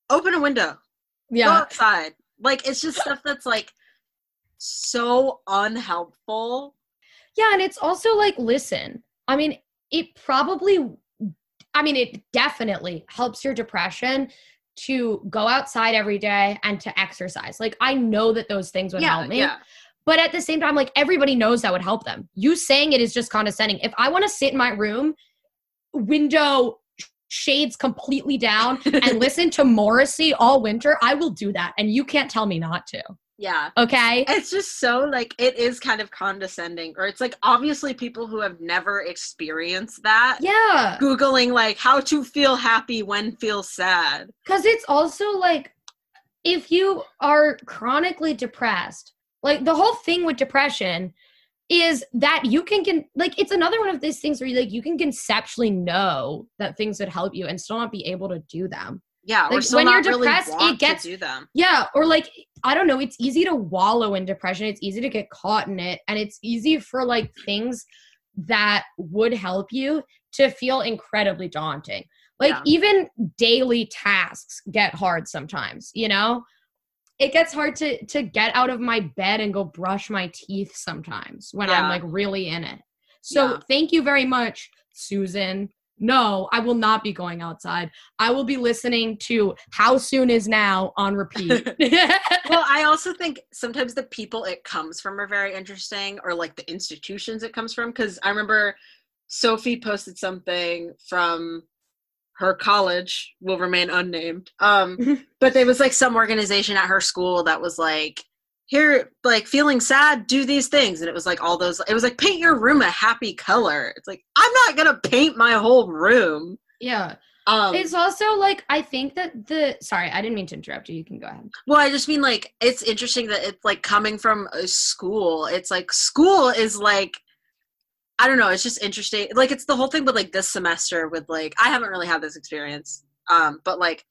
open a window Yeah, go outside like it's just stuff that's like so unhelpful Yeah, and it's also like listen. I mean, it probably I mean, it definitely helps your depression to go outside every day and to exercise. Like I know that those things would yeah help me. yeah But at the same time, like everybody knows that would help them. You saying it is just condescending. If I want to sit in my room, window shades completely down and listen to Morrissey all winter, I will do that. And you can't tell me not to. Yeah Okay. it's just so like it is kind of condescending or it's like obviously people who have never experienced that Yeah. googling like how to feel happy when feel sad Because it's also like if you are chronically depressed, like the whole thing with depression is that you can, can like it's another one of these things where you like you can conceptually know that things would help you and still not be able to do them. Yeah Like, when not you're really depressed, it gets- to do them Yeah, or like I don't know, it's easy to wallow in depression. It's easy to get caught in it and it's easy for like things that would help you to feel incredibly daunting. Like Yeah. even daily tasks get hard sometimes, you know? It gets hard to to get out of my bed and go brush my teeth sometimes when I'm like really in it. So Yeah. thank you very much, Susan. No, I will not be going outside. I will be listening to How Soon Is Now on repeat. well, I also think sometimes the people it comes from are very interesting, or like the institutions it comes from. Because I remember Sophie posted something from her college, will remain unnamed. Um, but there was like some organization at her school that was like, here, like feeling sad, do these things. And it was like all those, it was like paint your room a happy color. It's like, I'm not going to paint my whole room. yeah. Um, It's also like I think that the sorry, I didn't mean to interrupt you. You can go ahead. Well, I just mean like it's interesting that it's like coming from a school. It's like school is like I don't know, it's just interesting. Like it's the whole thing with like this semester with like I haven't really had this experience. Um but like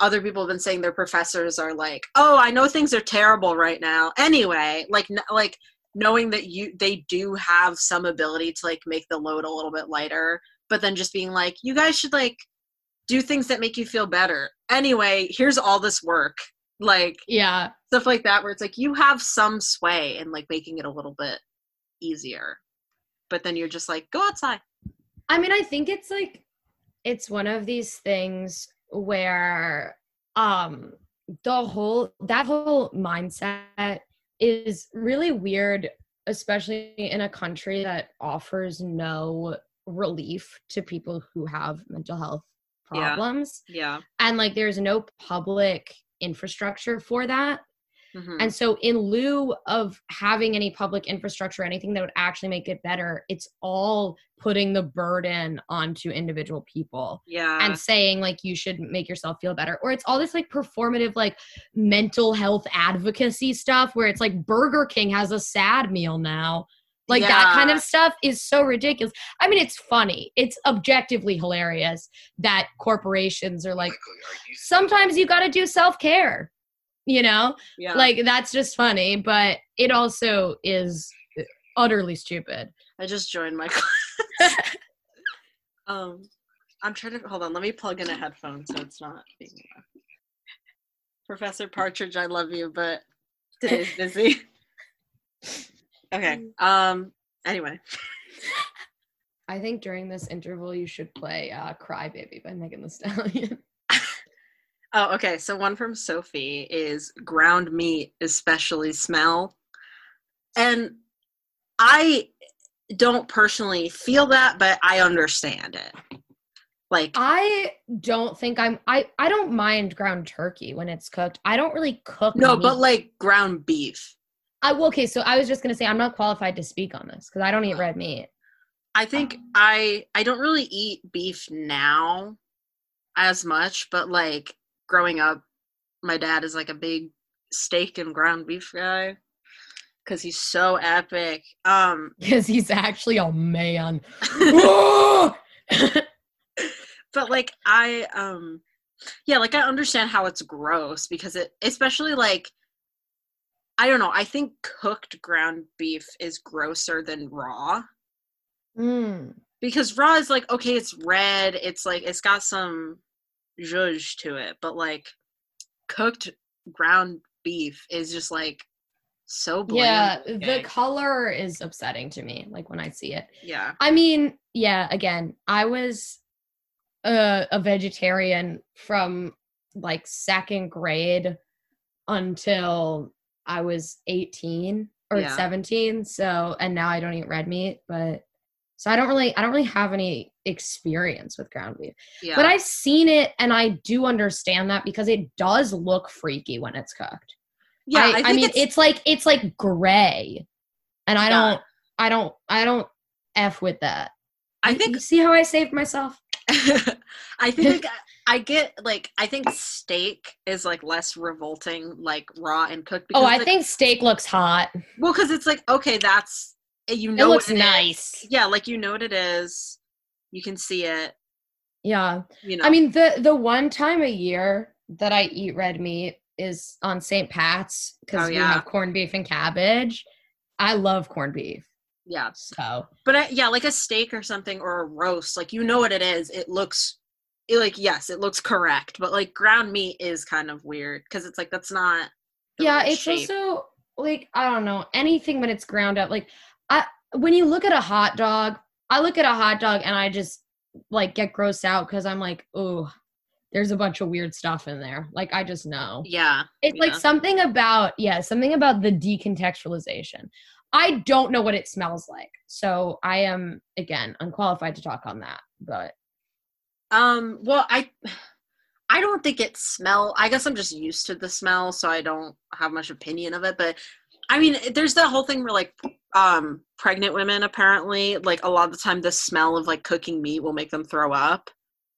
other people have been saying their professors are like, "Oh, I know things are terrible right now." Anyway, like n- like knowing that you they do have some ability to like make the load a little bit lighter, but then just being like, "You guys should like do things that make you feel better." Anyway, here's all this work. Like Yeah. stuff like that where it's like you have some sway in like making it a little bit easier but then you're just like go outside I mean, I think it's like it's one of these things where um the whole that whole mindset is really weird especially in a country that offers no relief to people who have mental health Yeah. problems. Yeah. And like there's no public infrastructure for that Mhm. And so, in lieu of having any public infrastructure, anything that would actually make it better, it's all putting the burden onto individual people yeah and saying, like, you should make yourself feel better. Or it's all this like performative, like mental health advocacy stuff where it's like Burger King has a sad meal now. Like that kind of stuff is so ridiculous. I mean, it's funny. It's objectively hilarious that corporations are like, sometimes you got to do self care, you know? Yeah. Like, that's just funny, but it also is utterly stupid. I just joined my class. um, I'm trying to hold on. Let me plug in a headphone so it's not being. loud. Professor Partridge, I love you, but today's busy. okay. Um. Anyway. I think during this interval, you should play uh, Cry Baby by Megan Thee Stallion. Oh, okay. So one from Sophie is ground meat, especially smell, and I don't personally feel that, but I understand it. Like, I don't think I'm, I, I don't mind ground turkey when it's cooked. I don't really cook. no, meat. but like ground beef. I, well, okay, so I was just gonna say I'm not qualified to speak on this because I don't eat red meat. I think um, I I don't really eat beef now as much, but like growing up, my dad is like a big steak and ground beef guy because he's so epic. Um, Because he's actually a man. but like I um, yeah, like I understand how it's gross because it, especially like. I don't know. I think cooked ground beef is grosser than raw. Mm. because raw is like okay it's red it's like it's got some zhuzh to it but like cooked ground beef is just like so bland Yeah, the color is upsetting to me. Like when I see it. yeah I mean, yeah, again, I was a, a vegetarian from like second grade until I was 18 or Yeah. 17. So, and now I don't eat red meat, but so I don't really, I don't really have any experience with ground beef, yeah but I've seen it and I do understand that because it does look freaky when it's cooked. yeah I, i, I, mean, it's, it's, like, it's like gray and I Yeah. don't, I don't, I don't F with that. i You- think you see how I saved myself? i think like, i get like i think steak is like less revolting like raw and cooked Oh, I like, think steak looks hot. well because it's like okay that's you know it looks is. nice. yeah like you know what it is you can see it Yeah. you know I mean, the the one time a year that I eat red meat is on St. Pat's because Oh, we have corned beef and cabbage. I love corned beef. yeah So But I, yeah, like a steak or something or a roast, like you know what it is. It looks it, like yes, it looks correct, but like ground meat is kind of weird because it's like that's not. yeah, it's shape. also like I don't know anything when it's ground up. Like I when you look at a hot dog, I look at a hot dog and I just like get grossed out because I'm like, oh, there's a bunch of weird stuff in there. Like I just know. yeah. It's like something about yeah, something about the decontextualization. I don't know what it smells like. So I am again unqualified to talk on that. But Um. Well, I. I don't think it smell. I guess I'm just used to the smell, so I don't have much opinion of it. But I mean, there's that whole thing where like um pregnant women apparently like a lot of the time the smell of like cooking meat will make them throw up.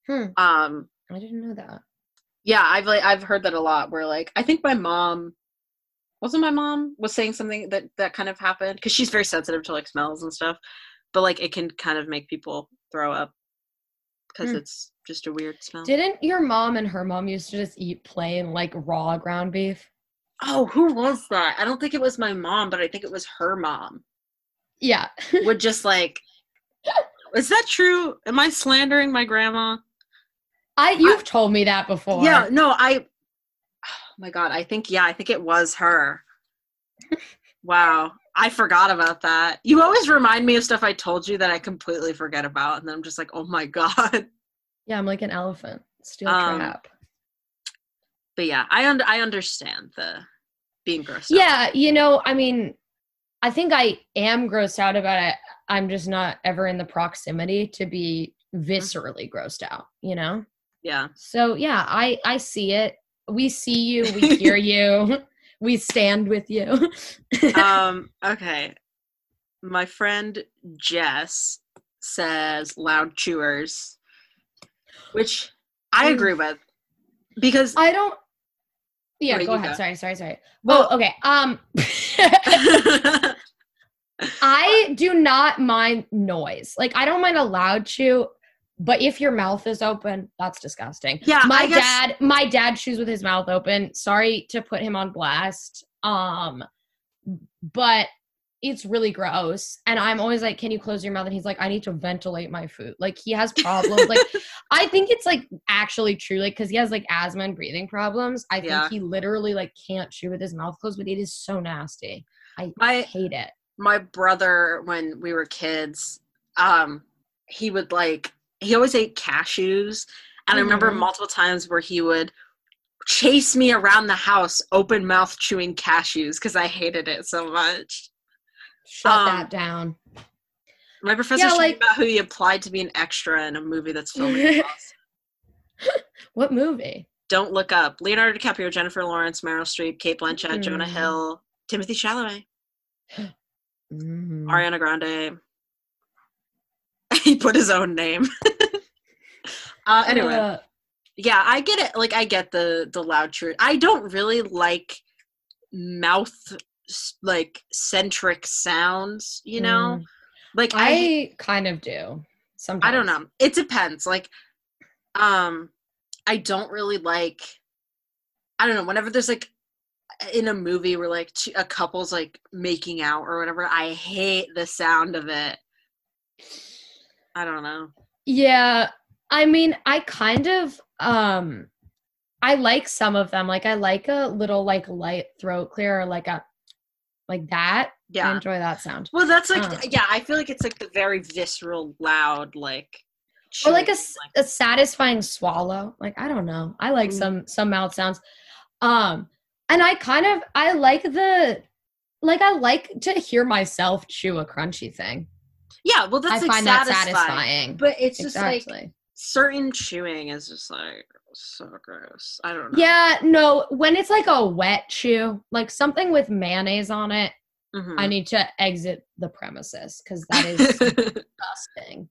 hmm, Um I didn't know that. yeah i've like i've heard that a lot where like i think my mom wasn't my mom was saying something that that kind of happened because she's very sensitive to like smells and stuff but like it can kind of make people throw up because Hmm. it's just a weird smell Didn't your mom and her mom used to just eat plain like raw ground beef? Oh who was that i don't think it was my mom but i think it was her mom Yeah. would just like is that true am i slandering my grandma I you've told me that before. yeah no i oh my god i think yeah i think it was her wow i forgot about that you always remind me of stuff i told you that i completely forget about and then i'm just like oh my god Yeah, I'm like an elephant. Steel Um, trap. But yeah i und- i understand the being gross out. Yeah, you know, I mean, I think I am grossed out about it. I'm just not ever in the proximity to be viscerally grossed out, you know? yeah So yeah, I I see it. We see you, we hear you, we stand with you. um okay my friend jess says loud chewers which i Mm. agree with because I don't Yeah, Wait, go ahead. go. Sorry, sorry, sorry. Well- Well, okay. Um I do not mind noise. Like I don't mind a loud chew, but if your mouth is open, that's disgusting. Yeah, my guess- dad, my dad chews with his mouth open. Sorry to put him on blast. Um, but it's really gross. And I'm always like, "Can you close your mouth?" And he's like, "I need to ventilate my food." Like he has problems. like I think it's like actually true, like because he has like asthma and breathing problems. I think Yeah. he literally like can't chew with his mouth closed, but it is so nasty. I My hate it. my brother when we were kids um he would like he always ate cashews and i remember Mhm. multiple times where he would chase me around the house open mouth chewing cashews because i hated it so much Shut Um, that down. my professor Yeah, like- about who he applied to be an extra in a movie that's filming. What movie? don't look up leonardo dicaprio jennifer lawrence meryl streep cate blanchett jonah Mm. hill timothée chalamet Mm. ariana grande he put his own name uh anyway Uh, yeah i get it like i get the the loud truth i don't really like mouth like centric sounds you know mm. like i I kind of do. Sometimes i don't know it depends like um i don't really like i don't know whenever there's like in a movie where like two, a couple's like making out or whatever i hate the sound of it i don't know Yeah, I mean, I kind of um I like some of them. Like I like a little like light throat clear or like a like that. yeah I enjoy that sound. well that's like Uh. yeah i feel like it's like the very visceral loud like Or like a, s- a satisfying swallow. Like I don't know. I like Mm. some some mouth sounds. Um and I kind of I like the like I like to hear myself chew a crunchy thing. yeah well that's I like find that satisfying. satisfying. but it's just like certain chewing is just like so gross i don't know Yeah, no, when it's like a wet chew, like something with mayonnaise on it, Mhm. I need to exit the premises because that is disgusting.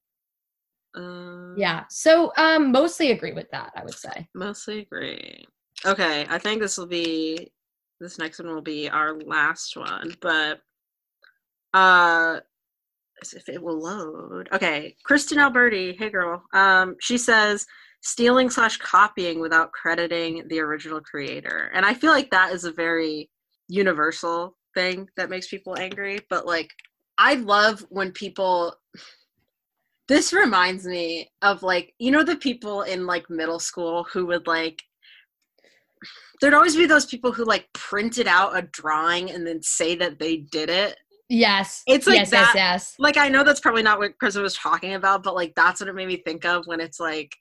Um, Yeah. So um mostly agree with that, I would say. mostly agree okay i think this will be this next one will be our last one but uh if it will load okay kristen alberti hey girl um she says stealing slash copying without crediting the original creator and i feel like that is a very universal thing that makes people angry but like i love when people this reminds me of like you know the people in like middle school who would like there'd always be those people who like printed out a drawing and then say that they did it Yes. It's like yes, that- yes, yes. like i know that's probably not what kristen was talking about but like that's what it made me think of when it's like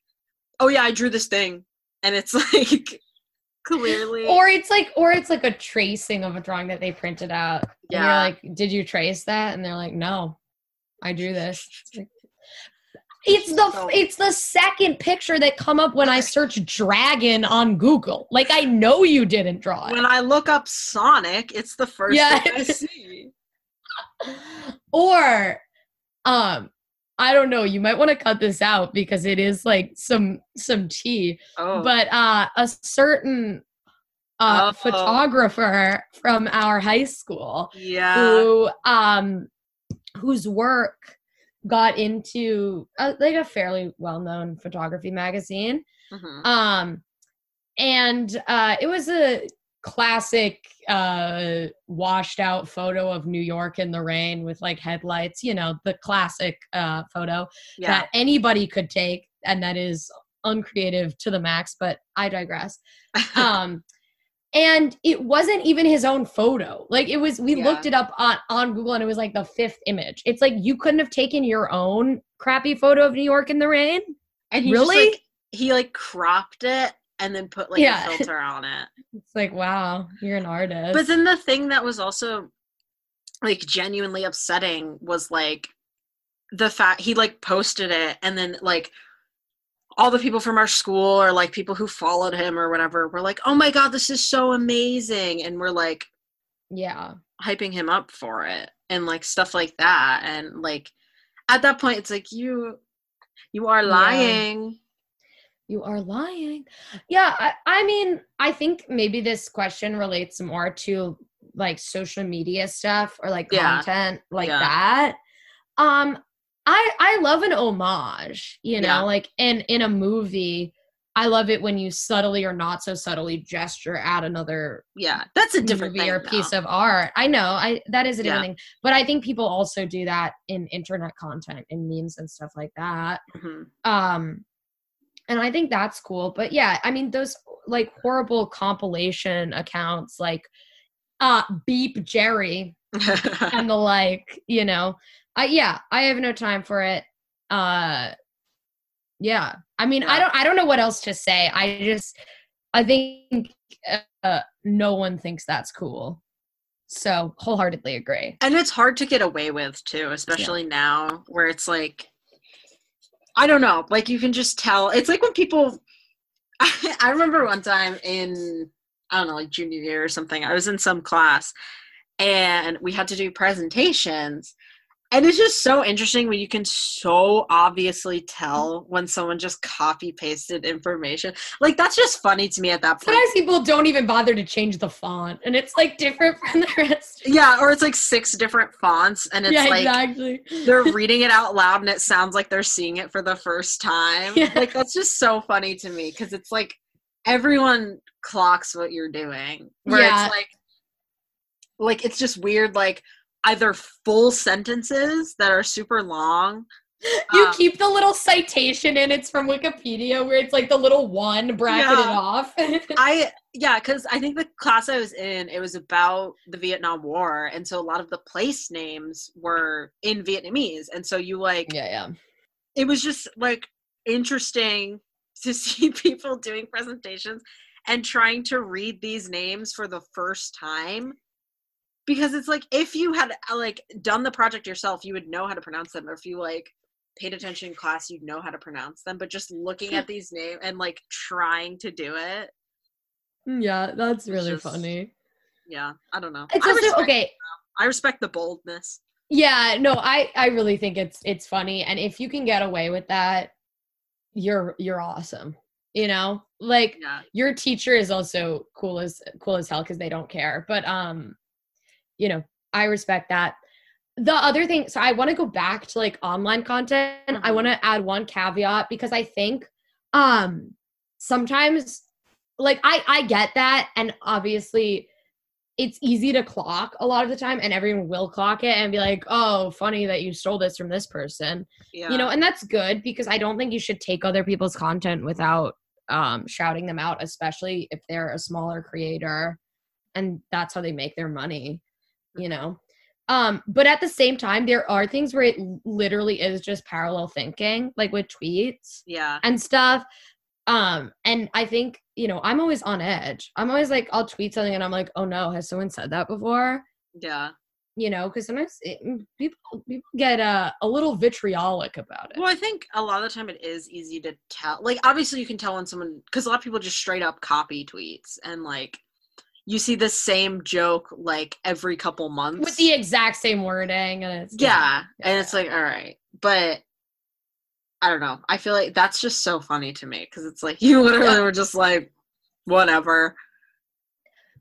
oh yeah i drew this thing and it's like clearly Or it's like or it's like a tracing of a drawing that they printed out. And Yeah. you're like, did you trace that? And they're like, no, I drew this. It's the it's the second picture that come up when I search dragon on Google. Like I know you didn't draw it. when i look up sonic it's the first Yeah. thing i see or um I don't know, you might want to cut this out because it is like some some tea. oh But uh a certain uh Oh. photographer from our high school yeah who um whose work got into uh, like a fairly well-known photography magazine Mhm. um and uh it was a classic uh washed out photo of new york in the rain with like headlights you know the classic uh photo yeah. that anybody could take and that is uncreative to the max but i digress. Um and it wasn't even his own photo. Like it was we Yeah. looked it up on on google and it was like the fifth image. It's like you couldn't have taken your own crappy photo of new york in the rain? And he just, really? like, he like cropped it and then put like Yeah. a filter on it it's like wow you're an artist But then the thing that was also like genuinely upsetting was like the fact he like posted it and then like all the people from our school or like people who followed him or whatever were like, "Oh my god, this is so amazing." And we're like yeah hyping him up for it and like stuff like that and like at that point it's like you you are Yeah. You are lying yeah I, I mean i think maybe this question relates more to like social media stuff or like Yeah. content like Yeah. that. Um I I love an homage, you know, Yeah. like in in a movie, I love it when you subtly or not so subtly gesture at another Yeah, that's a different movie thing. or piece of art. I know, I that is a different Yeah. thing. But I think people also do that in internet content and memes and stuff like that. Mhm. Um and I think that's cool. But yeah, I mean those like horrible compilation accounts like uh beep Jerry and the like, you know. I yeah, I have no time for it. Uh yeah. I mean, I don't I don't know what else to say. I just I think uh, no one thinks that's cool. So, wholeheartedly agree. and it's hard to get away with too, especially now where it's like I don't know, like you can just tell. It's like when people I remember one time in I don't know, like junior year or something. I was in some class and we had to do presentations. And it's just so interesting when you can so obviously tell when someone just copy pasted information. Like that's just funny to me at that point. Sometimes people don't even bother to change the font and it's like different from the rest. Yeah, or it's like six different fonts and it's yeah, like exactly. they're reading it out loud and it sounds like they're seeing it for the first time. Yeah. Like that's just so funny to me because it's like everyone clocks what you're doing. Where Yeah. it's like like it's just weird like either full sentences that are super long. You um, keep the little citation in it's from Wikipedia where it's like the little one bracketed Yeah. off. I yeah, because I think the class I was in, it was about the Vietnam War, and so a lot of the place names were in Vietnamese, and so you like yeah, yeah. it was just like interesting to see people doing presentations and trying to read these names for the first time because it's like if you had uh, like done the project yourself you would know how to pronounce them or if you like paid attention in class you'd know how to pronounce them but just looking at these names and like trying to do it Yeah, that's really just- funny. yeah i don't know It's I also respect, okay. i respect the boldness Yeah, no, I I really think it's it's funny and if you can get away with that, you're you're awesome. You know? Like yeah your teacher is also cool as cool as hell cuz they don't care. But um you know, I respect that. The other thing, so I want to go back to like online content. I Mhm. want to add one caveat because I think um sometimes like I I get that and obviously it's easy to clock a lot of the time and everyone will clock it and be like, "Oh, funny that you stole this from this person." yeah You know, and that's good because I don't think you should take other people's content without um shouting them out, especially if they're a smaller creator and that's how they make their money, you know. Um but at the same time there are things where it literally is just parallel thinking, like with tweets yeah and stuff. Um, and I think, you know, I'm always on edge. I'm always like, I'll tweet something and I'm like, oh no, has someone said that before? yeah You know, because sometimes it, mm, people people get uh, a little vitriolic about it. Well, I think a lot of the time it is easy to tell. Like, obviously, you can tell when someone, because a lot of people just straight up copy tweets and like you see the same joke like every couple months. With the exact same wording, and it's yeah, yeah, and it's like, all right, but I don't know. I feel like that's just so funny to me because it's like you literally Yeah. were just like, whatever.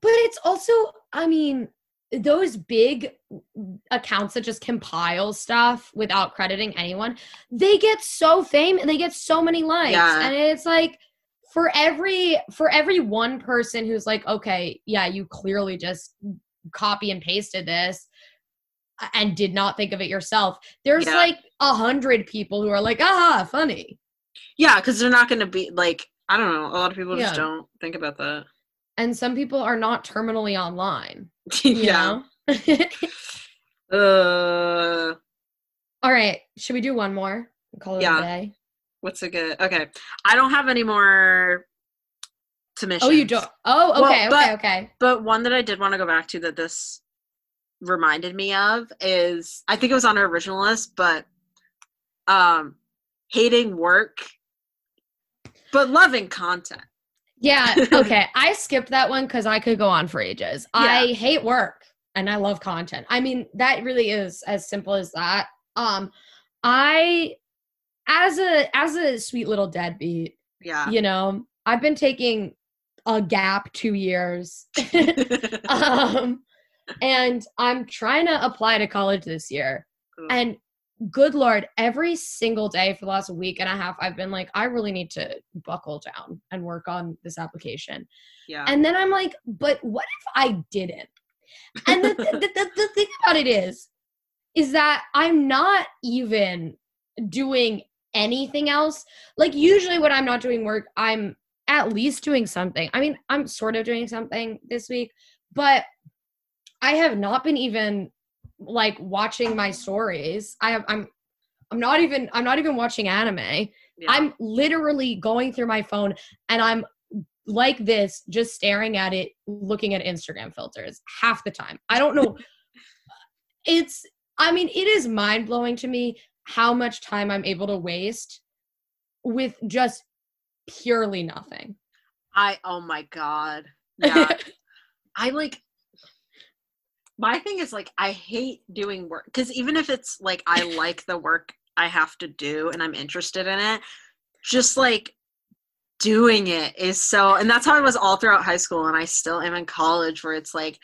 But it's also, I mean, those big accounts that just compile stuff without crediting anyone, they get so fame And they get so many likes, Yeah. and it's like for every for every one person who's like, okay, yeah, you clearly just copy and pasted this and did not think of it yourself. There's Yeah. like a hundred people who are like, ah, funny. Yeah, because they're not going to be like, I don't know. A lot of people just don't think about that. And some people are not terminally online. You yeah. know? Uh, All right. Should we do one more? and Call it Yeah. a day. What's a good? Okay, I don't have any more submissions. Oh, you don't. Oh, Well, okay, but- okay, okay. But one that I did want to go back to that this reminded me of is I think it was on our original list, but um hating work but loving content. Yeah, okay. I skipped that one because I could go on for ages. I hate work and I love content. I mean, that really is as simple as that. Um, I as a as a sweet little deadbeat, Yeah. you know, I've been taking a gap two years. um and I'm trying to apply to college this year. Ugh. And good lord, every single day for the last week and a half, I've been like, I really need to buckle down and work on this application. yeah. And then I'm like, but what if I didn't? And the, the, the, the thing about it is, is that I'm not even doing anything else. Like, usually when I'm not doing work, I'm at least doing something. I mean, I'm sort of doing something this week, but I have not been even like watching my stories. I have, I'm, I'm not even, I'm not even watching anime. yeah. I'm literally going through my phone and I'm like this, just staring at it, looking at Instagram filters half the time. I don't know. it's, I mean, it is mind blowing to me how much time I'm able to waste with just purely nothing. I oh my god. Yeah. I like my thing is like I hate doing work because even if it's like I like the work I have to do and I'm interested in it, just like doing it is so and that's how I was all throughout high school and I still am in college where it's like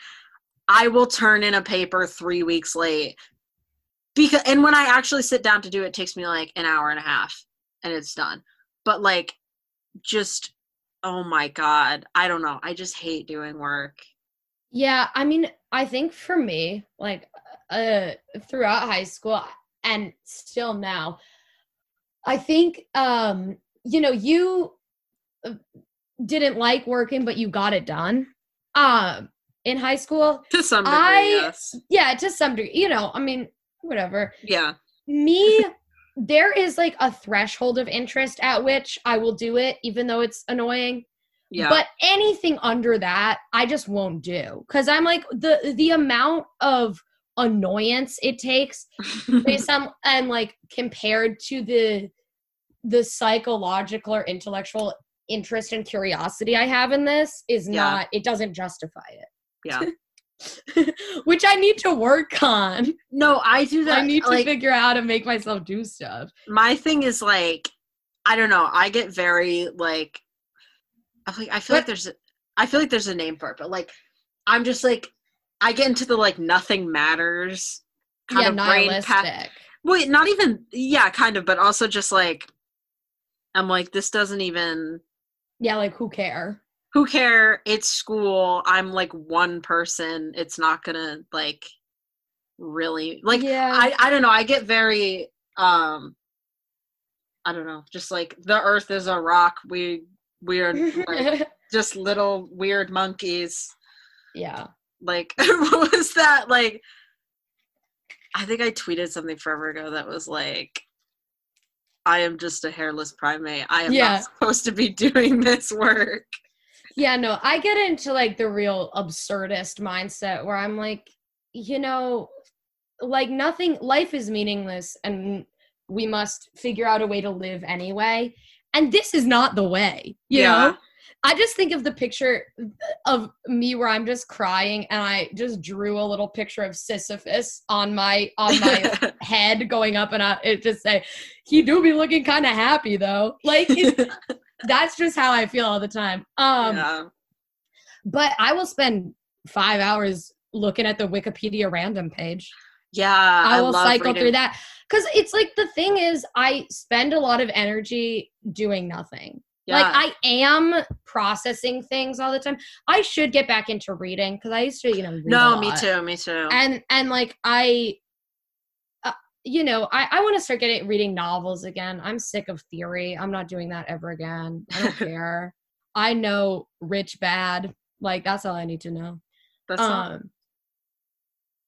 I will turn in a paper 3 weeks late because and when I actually sit down to do it, it takes me like an hour and a half and it's done. But like just oh my god, I don't know. I just hate doing work. Yeah, I mean, I think for me, like uh throughout high school and still now, I think um you know, you uh, didn't like working but you got it done. Um in high school. To some degree, I- yes. Yeah, to some degree, you know, I mean, whatever. Yeah. Me there is like a threshold of interest at which I will do it even though it's annoying. Yeah. But anything under that, I just won't do because I'm like the the amount of annoyance it takes based on and like compared to the the psychological or intellectual interest and curiosity I have in this is Yeah. not it doesn't justify it. yeah. Which I need to work on. No, I do that. I need to like, figure out how to make myself do stuff. my thing is like, I don't know. I get very like, I feel like, I feel like But- there's, a, I feel like there's a name for it, but like, I'm just like, I get into the like nothing matters kind yeah, of brain nihilistic. path. Wait, not even. Yeah, kind of, but also just like, I'm like, this doesn't even. yeah, like who care? Who care? It's school. I'm like one person. It's not gonna like really like yeah. I I don't know. I get very um I don't know, just like the earth is a rock. We we're like just little weird monkeys. yeah. Like what was that? Like I think I tweeted something forever ago that was like I am just a hairless primate. I am Yeah. not supposed to be doing this work. Yeah, no, I get into like the real absurdist mindset where I'm like, you know, like nothing, life is meaningless and we must figure out a way to live anyway. And this is not the way, you Yeah. know? I just think of the picture of me where I'm just crying and I just drew a little picture of Sisyphus on my on my head going up and I, it just say he do be looking kind of happy though. Like it, that's just how I feel all the time. Um yeah. but I will spend five hours looking at the Wikipedia random page. Yeah. I, will love cycle reading- through that because it's like the thing is, I spend a lot of energy doing nothing. Yeah. Like I am processing things all the time. I should get back into reading because I used to, you know. Read a no, me too, me too. And and like I, you know, I I want to start getting reading novels again. I'm sick of theory. I'm not doing that ever again. I don't care. I know rich bad. Like that's all I need to know. That's not Um,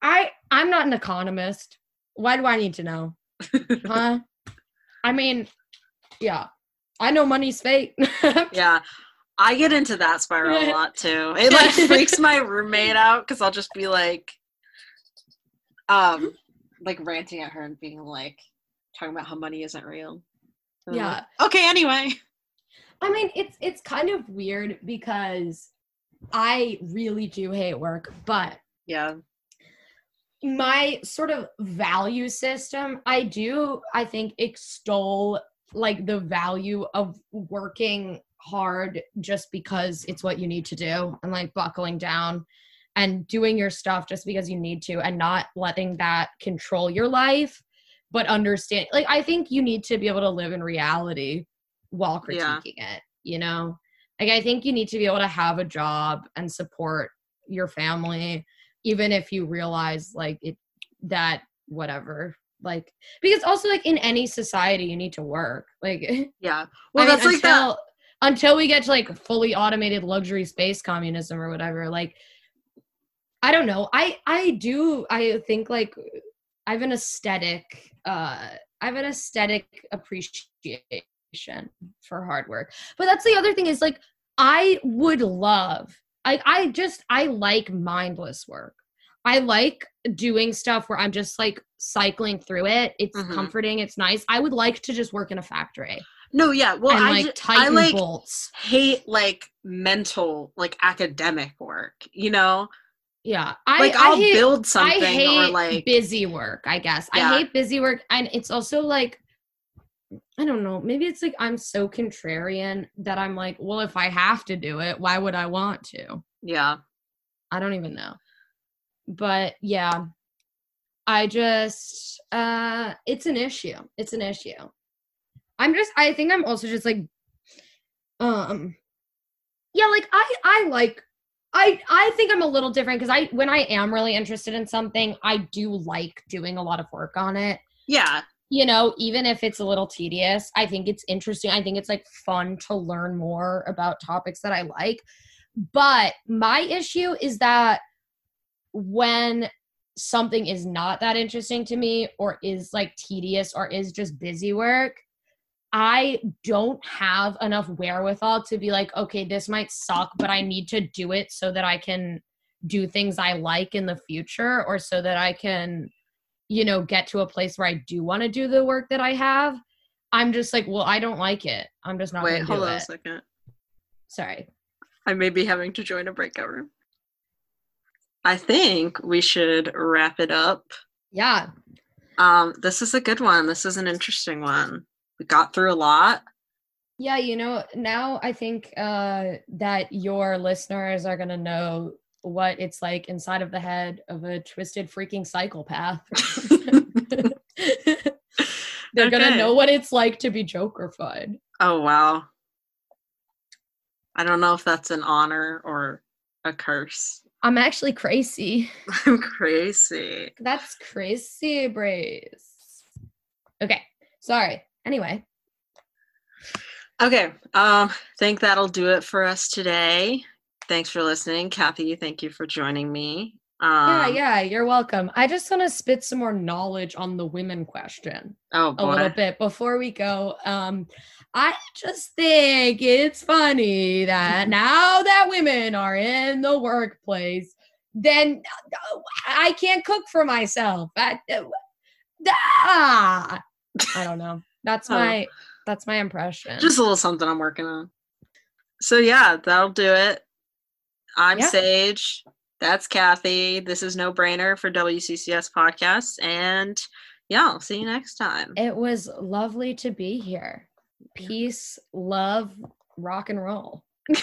I I'm not an economist. Why do I need to know? Huh? I mean, yeah, I know money's fake. Yeah. I get into that spiral a lot too. It like freaks my roommate out because I'll just be like, um, like ranting at her and being like, talking about how money isn't real. I'm yeah, like, okay. Anyway. I mean, it's it's kind of weird because I really do hate work, but Yeah. my sort of value system, I do, I think, extol like the value of working hard just because it's what you need to do and like buckling down and doing your stuff just because you need to and not letting that control your life but understand like i think you need to be able to live in reality while critiquing Yeah. it you know like i think you need to be able to have a job and support your family even if you realize like it that whatever like because also like in any society you need to work like Yeah. Well, I mean, that's like that. until, until we get to like fully automated luxury space communism or whatever. Like, I don't know. I I do. I think like I have an aesthetic. Uh, I have an aesthetic appreciation for hard work. But that's the other thing is like I would love. I I just I like mindless work. I like doing stuff where I'm just like cycling through it. It's Mhm. comforting. It's nice. I would like to just work in a factory No, yeah. Well, and I, like I like bolts. hate like mental, like academic work. You know, Yeah, I like I I'll hate, build I something hate or like busy work. I guess Yeah. I hate busy work, and it's also like I don't know. Maybe it's like I'm so contrarian that I'm like, well, if I have to do it, why would I want to? yeah, I don't even know. But yeah, I just uh it's an issue. It's an issue. I'm just I think I'm also just like um yeah, like I I like I I think I'm a little different cuz I when I am really interested in something, I do like doing a lot of work on it. yeah, You know, even if it's a little tedious, I think it's interesting. I think it's like fun to learn more about topics that I like. But my issue is that when something is not that interesting to me or is like tedious or is just busy work, I don't have enough wherewithal to be like, okay, this might suck, but I need to do it so that I can do things I like in the future or so that I can, you know, get to a place where I do want to do the work that I have. I'm just like, well, I don't like it. I'm just not Wait, going to hold on a second. Sorry. I may be having to join a breakout room. I think we should wrap it up. Yeah. Um, this is a good one. This is an interesting one. We got through a lot. Yeah, you know, now I think uh, that your listeners are going to know what it's like inside of the head of a twisted freaking psychopath. They're going to know what it's like to be Jokerfied. Oh wow. I don't know if that's an honor or a curse. I'm actually crazy. I'm crazy. That's crazy, Brace. Okay, sorry. Anyway, Okay. Um, think that'll do it for us today. Thanks for listening. Cathy, thank you for joining me. Um, yeah, yeah, you're welcome. I just want to spit some more knowledge on the women question. Oh a little bit before we go. Um, I just think it's funny that now that women are in the workplace, then I can't cook for myself. I, ah, I don't know. That's Oh. my that's my impression. Just a little something I'm working on. So yeah, that'll do it. I'm Yeah. Sage. That's Cathy. This is No Brainer for WCCS Podcast. And yeah, I'll see you next time. it was lovely to be here. Peace, love, rock and roll.